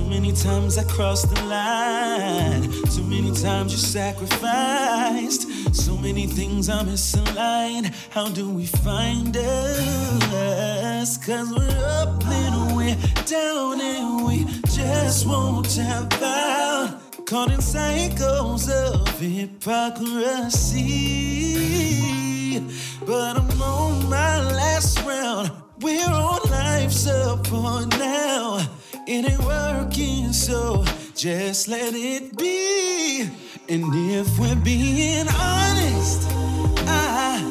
Speaker 27: Too many times I crossed the line, too many times you sacrificed. So many things I misaligned. How do we find us? Cause we're up, and we're down, and we just won't tap out. Caught in cycles of hypocrisy. But I'm on my last round. We're on life's support now. It ain't working, so just let it be. And if we're being honest, I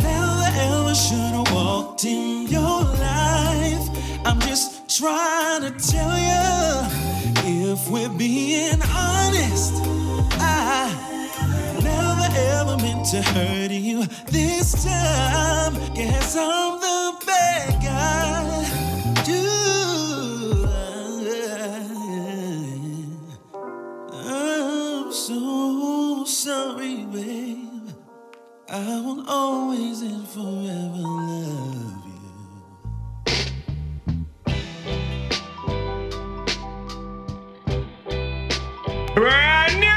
Speaker 27: never ever should have walked in your life. I'm just trying to tell you, if we're being honest, I never ever meant to hurt you this time. Guess I'm the bad so sorry, babe. I will always and forever love you.
Speaker 28: Brand new!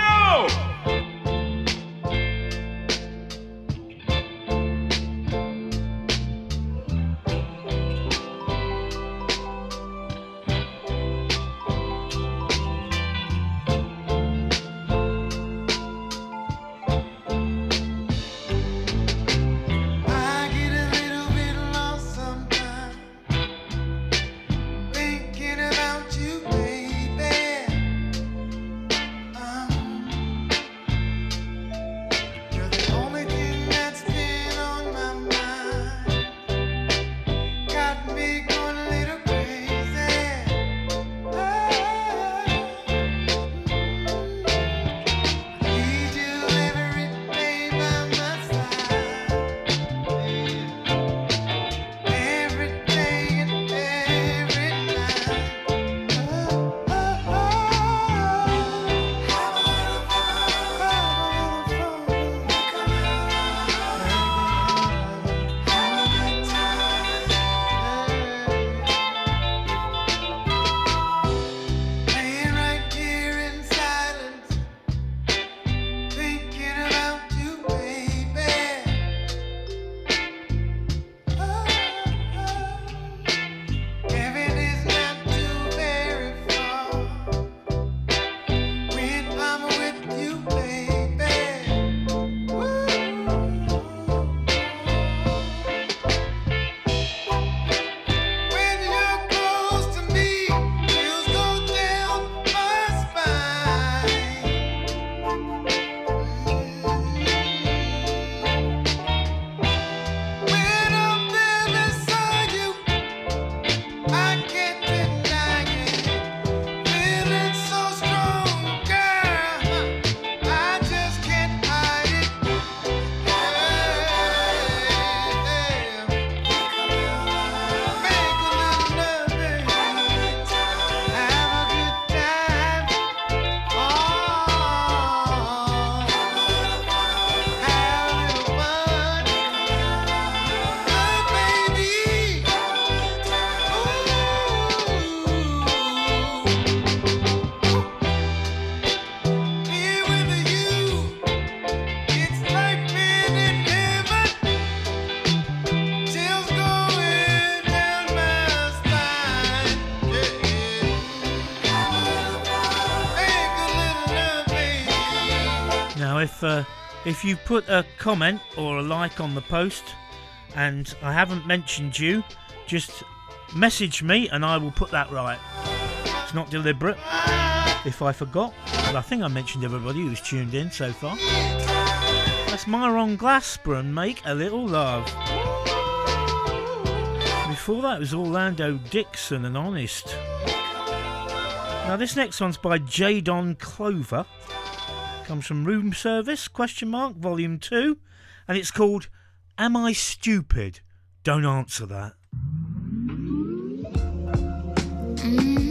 Speaker 5: If you put a comment or a like on the post, and I haven't mentioned you, just message me and I will put that right. It's not deliberate. If I forgot, but I think I mentioned everybody who's tuned in so far. That's Myron Glasper and Make a Little Love. Before that was Orlando Dixon and Honest. Now this next one's by Jaydon Clover. Comes from Room Service, question mark, volume 2, and it's called Am I Stupid? Don't answer that.
Speaker 18: Room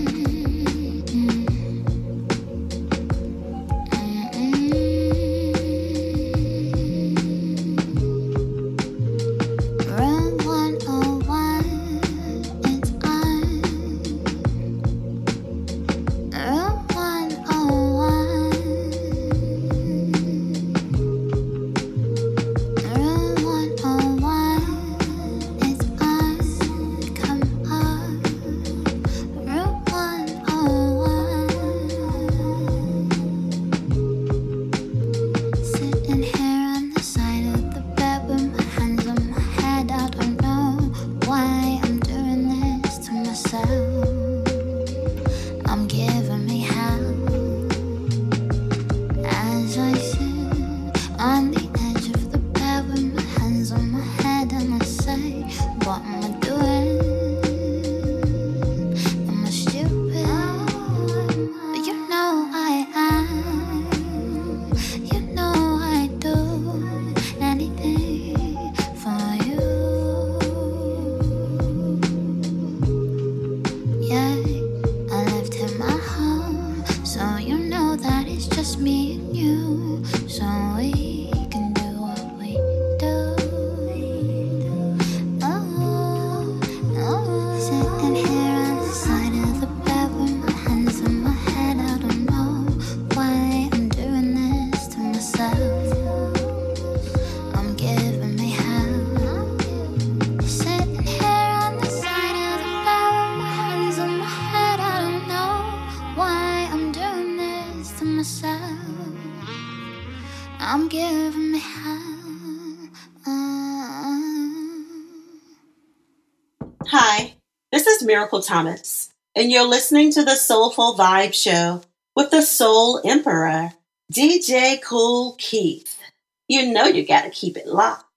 Speaker 29: Miracle Thomas, and you're listening to the Soulful Vibe Show with the Soul Emperor, DJ Kool Keith. You know you gotta keep it locked.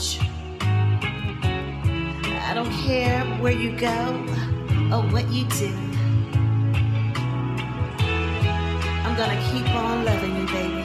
Speaker 14: I don't care where you go or what you do. I'm gonna keep on loving you, baby.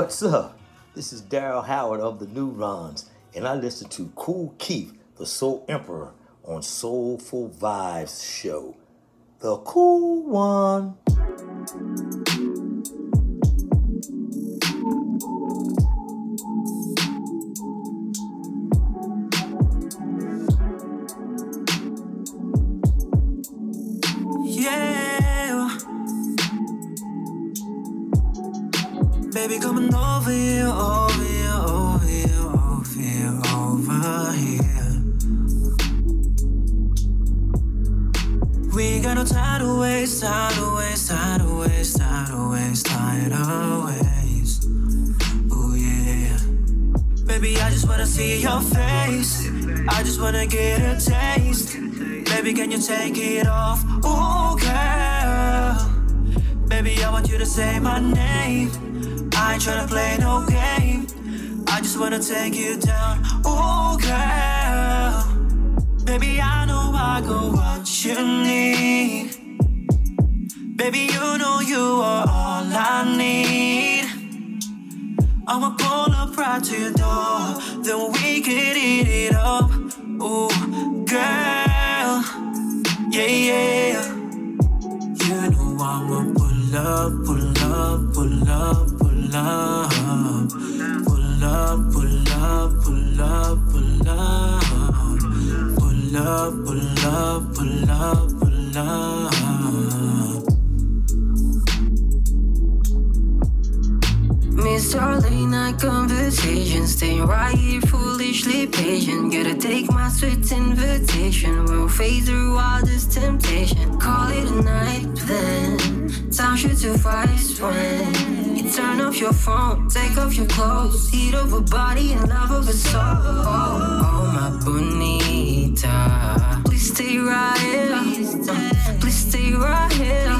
Speaker 30: What's up? This is Daryl Howard of the Neurons, and I listen to Kool Keith, the Soul Emperor, on Soulful Vibes Show. The cool one.
Speaker 31: Coming over here, over here, over here, over here, over here. We got no time to waste, time to waste, time to waste, time to waste, time to waste. Oh yeah. Baby, I just wanna see your face. I just wanna get a taste. Baby, can you take it off? Oh, girl. Baby, I want you to say my name. I ain't tryna play no game. I just wanna take you down. Oh, girl. Baby, I know I got what you need. Baby, you know you are all I need. I'ma pull up right to your door, then we can eat it up. Ooh, girl, yeah, yeah. You know I'ma pull up, pull up, pull up, pull up, pull up, pull up, pull up, pull up, pull up, pull up, pull up, pull up.
Speaker 4: Mr. Late Night Conversation, staying right here, foolishly patient. Gotta take my sweet invitation. We'll phase through all this temptation. Call it a night then. Time should suffice when you turn off your phone, take off your clothes, heat of a body and love of a soul. Oh, oh my bonita, please stay right here. Please stay right here.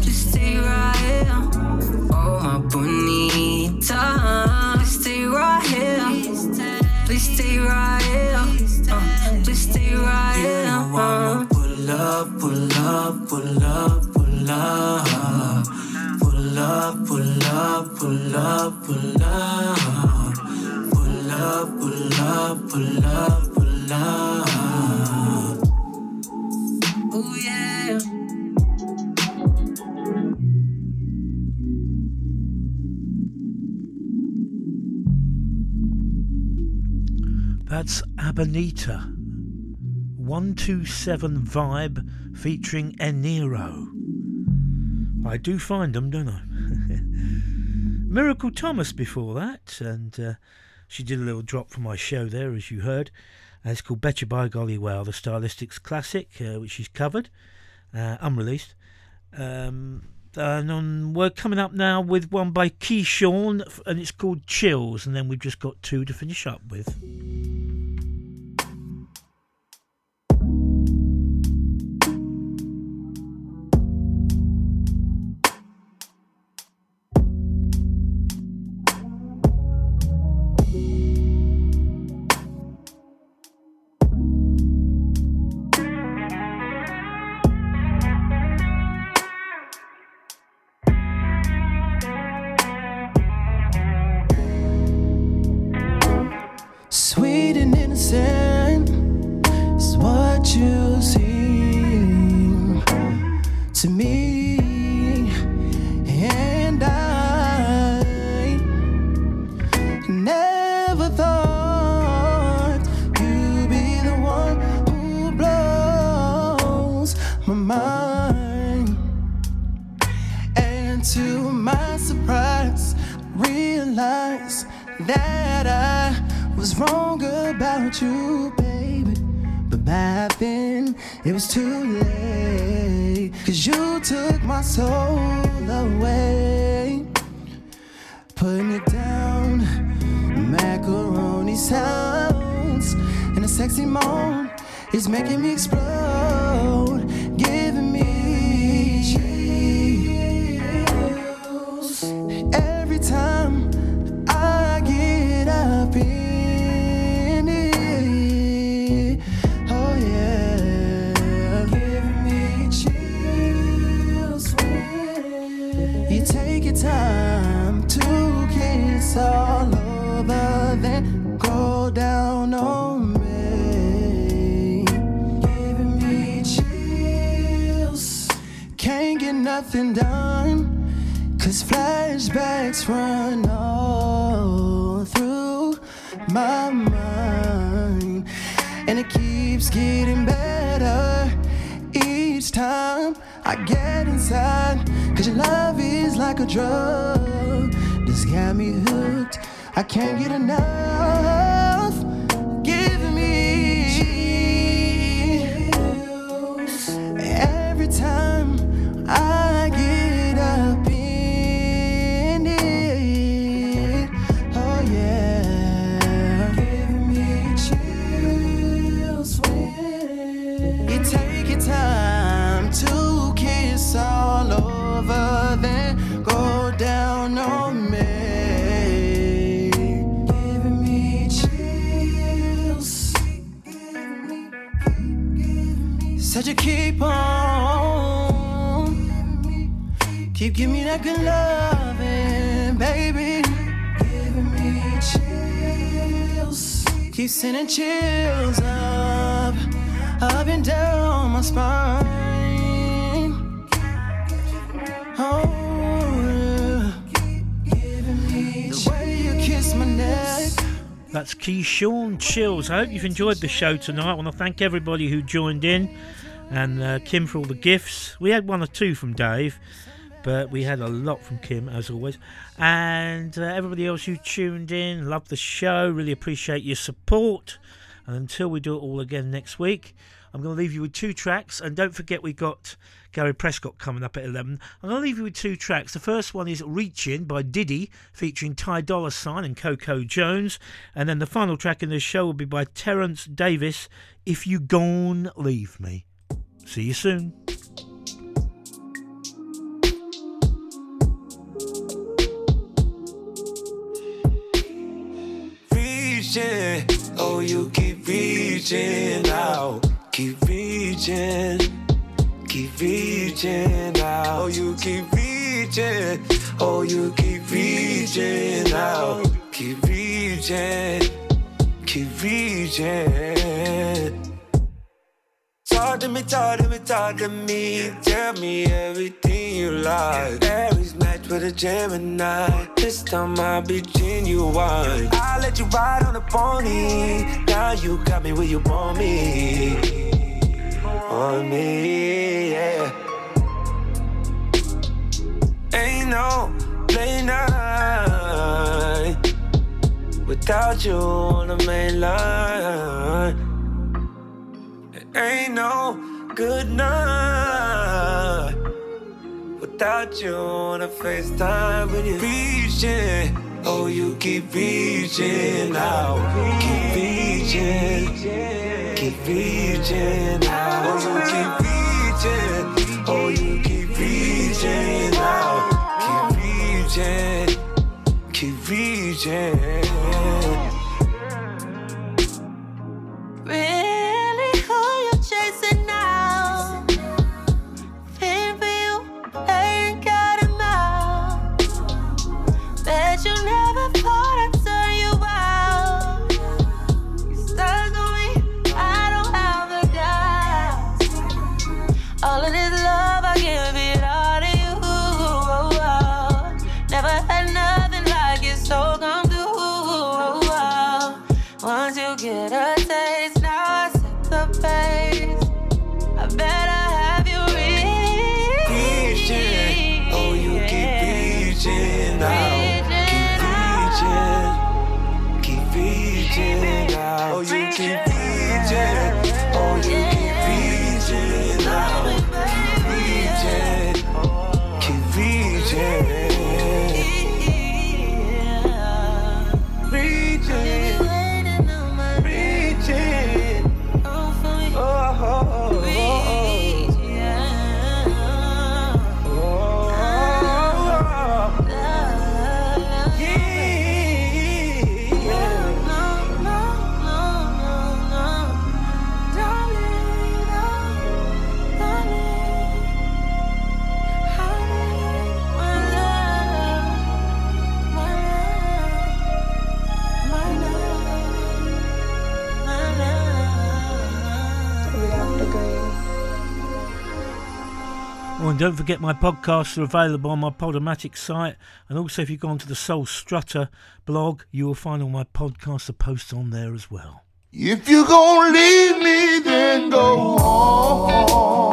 Speaker 4: Please stay right here. Please stay right here. Please stay right here. Uh, Please stay right here.
Speaker 31: Pull up, pull up, pull up, pull up. Pull up, pull up, pull up, pull up. Pull up, pull up, pull up, pull up.
Speaker 4: Oh yeah.
Speaker 5: That's Abonita. 127 Vibe featuring Enero. I do find them, don't I? Miracle Thomas before that, and uh, she did a little drop for my show there, as you heard. Uh, it's called Betcha by Golly Wow, the Stylistics classic, uh, which she's covered, uh, unreleased. Um, and on, we're coming up now with one by Keyshawn, and it's called Chills, and then we've just got two to finish up with. That's Keyshawn Chills. I hope you've enjoyed the show tonight. I want to thank everybody who joined in and uh, Kim for all the gifts. We had one or two from Dave, but we had a lot from Kim as always. And uh, everybody else who tuned in, love the show, really appreciate your support. And until we do it all again next week, I'm going to leave you with two tracks. And don't forget, we got Gary Prescott coming up at 11. I'm going to leave you with two tracks. The first one is Reaching by Diddy, featuring Ty Dolla Sign and Coco Jones. And then the final track in the show will be by Terrence Davis, If You Gone Leave Me. See you soon.
Speaker 32: reaching. Oh, you keep reaching out. Keep reaching. Keep reaching out. Oh, you keep reaching. Oh, you keep reaching out. Keep reaching. Keep reaching. Talk to me, talk to me, talk to me. Tell me everything you like. Aries match with a Gemini. This time I'll be genuine. I'll let you ride on the pony. Now you got me where you want me. On me, yeah. Ain't no play night without you on the main line. Ain't no good night without you on a FaceTime when you're reaching. Oh, you keep reaching out. Keep reaching. Keep reaching out. Oh, you keep reaching. Oh, you keep reaching out. Keep reaching. Keep reaching.
Speaker 3: Really,
Speaker 5: And don't forget, my podcasts are available on my Podomatic site. And also, if you go onto the Soul Strutter blog, you will find all my podcasts are posted on there as well.
Speaker 33: If you're going to leave me, then go home.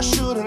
Speaker 33: I should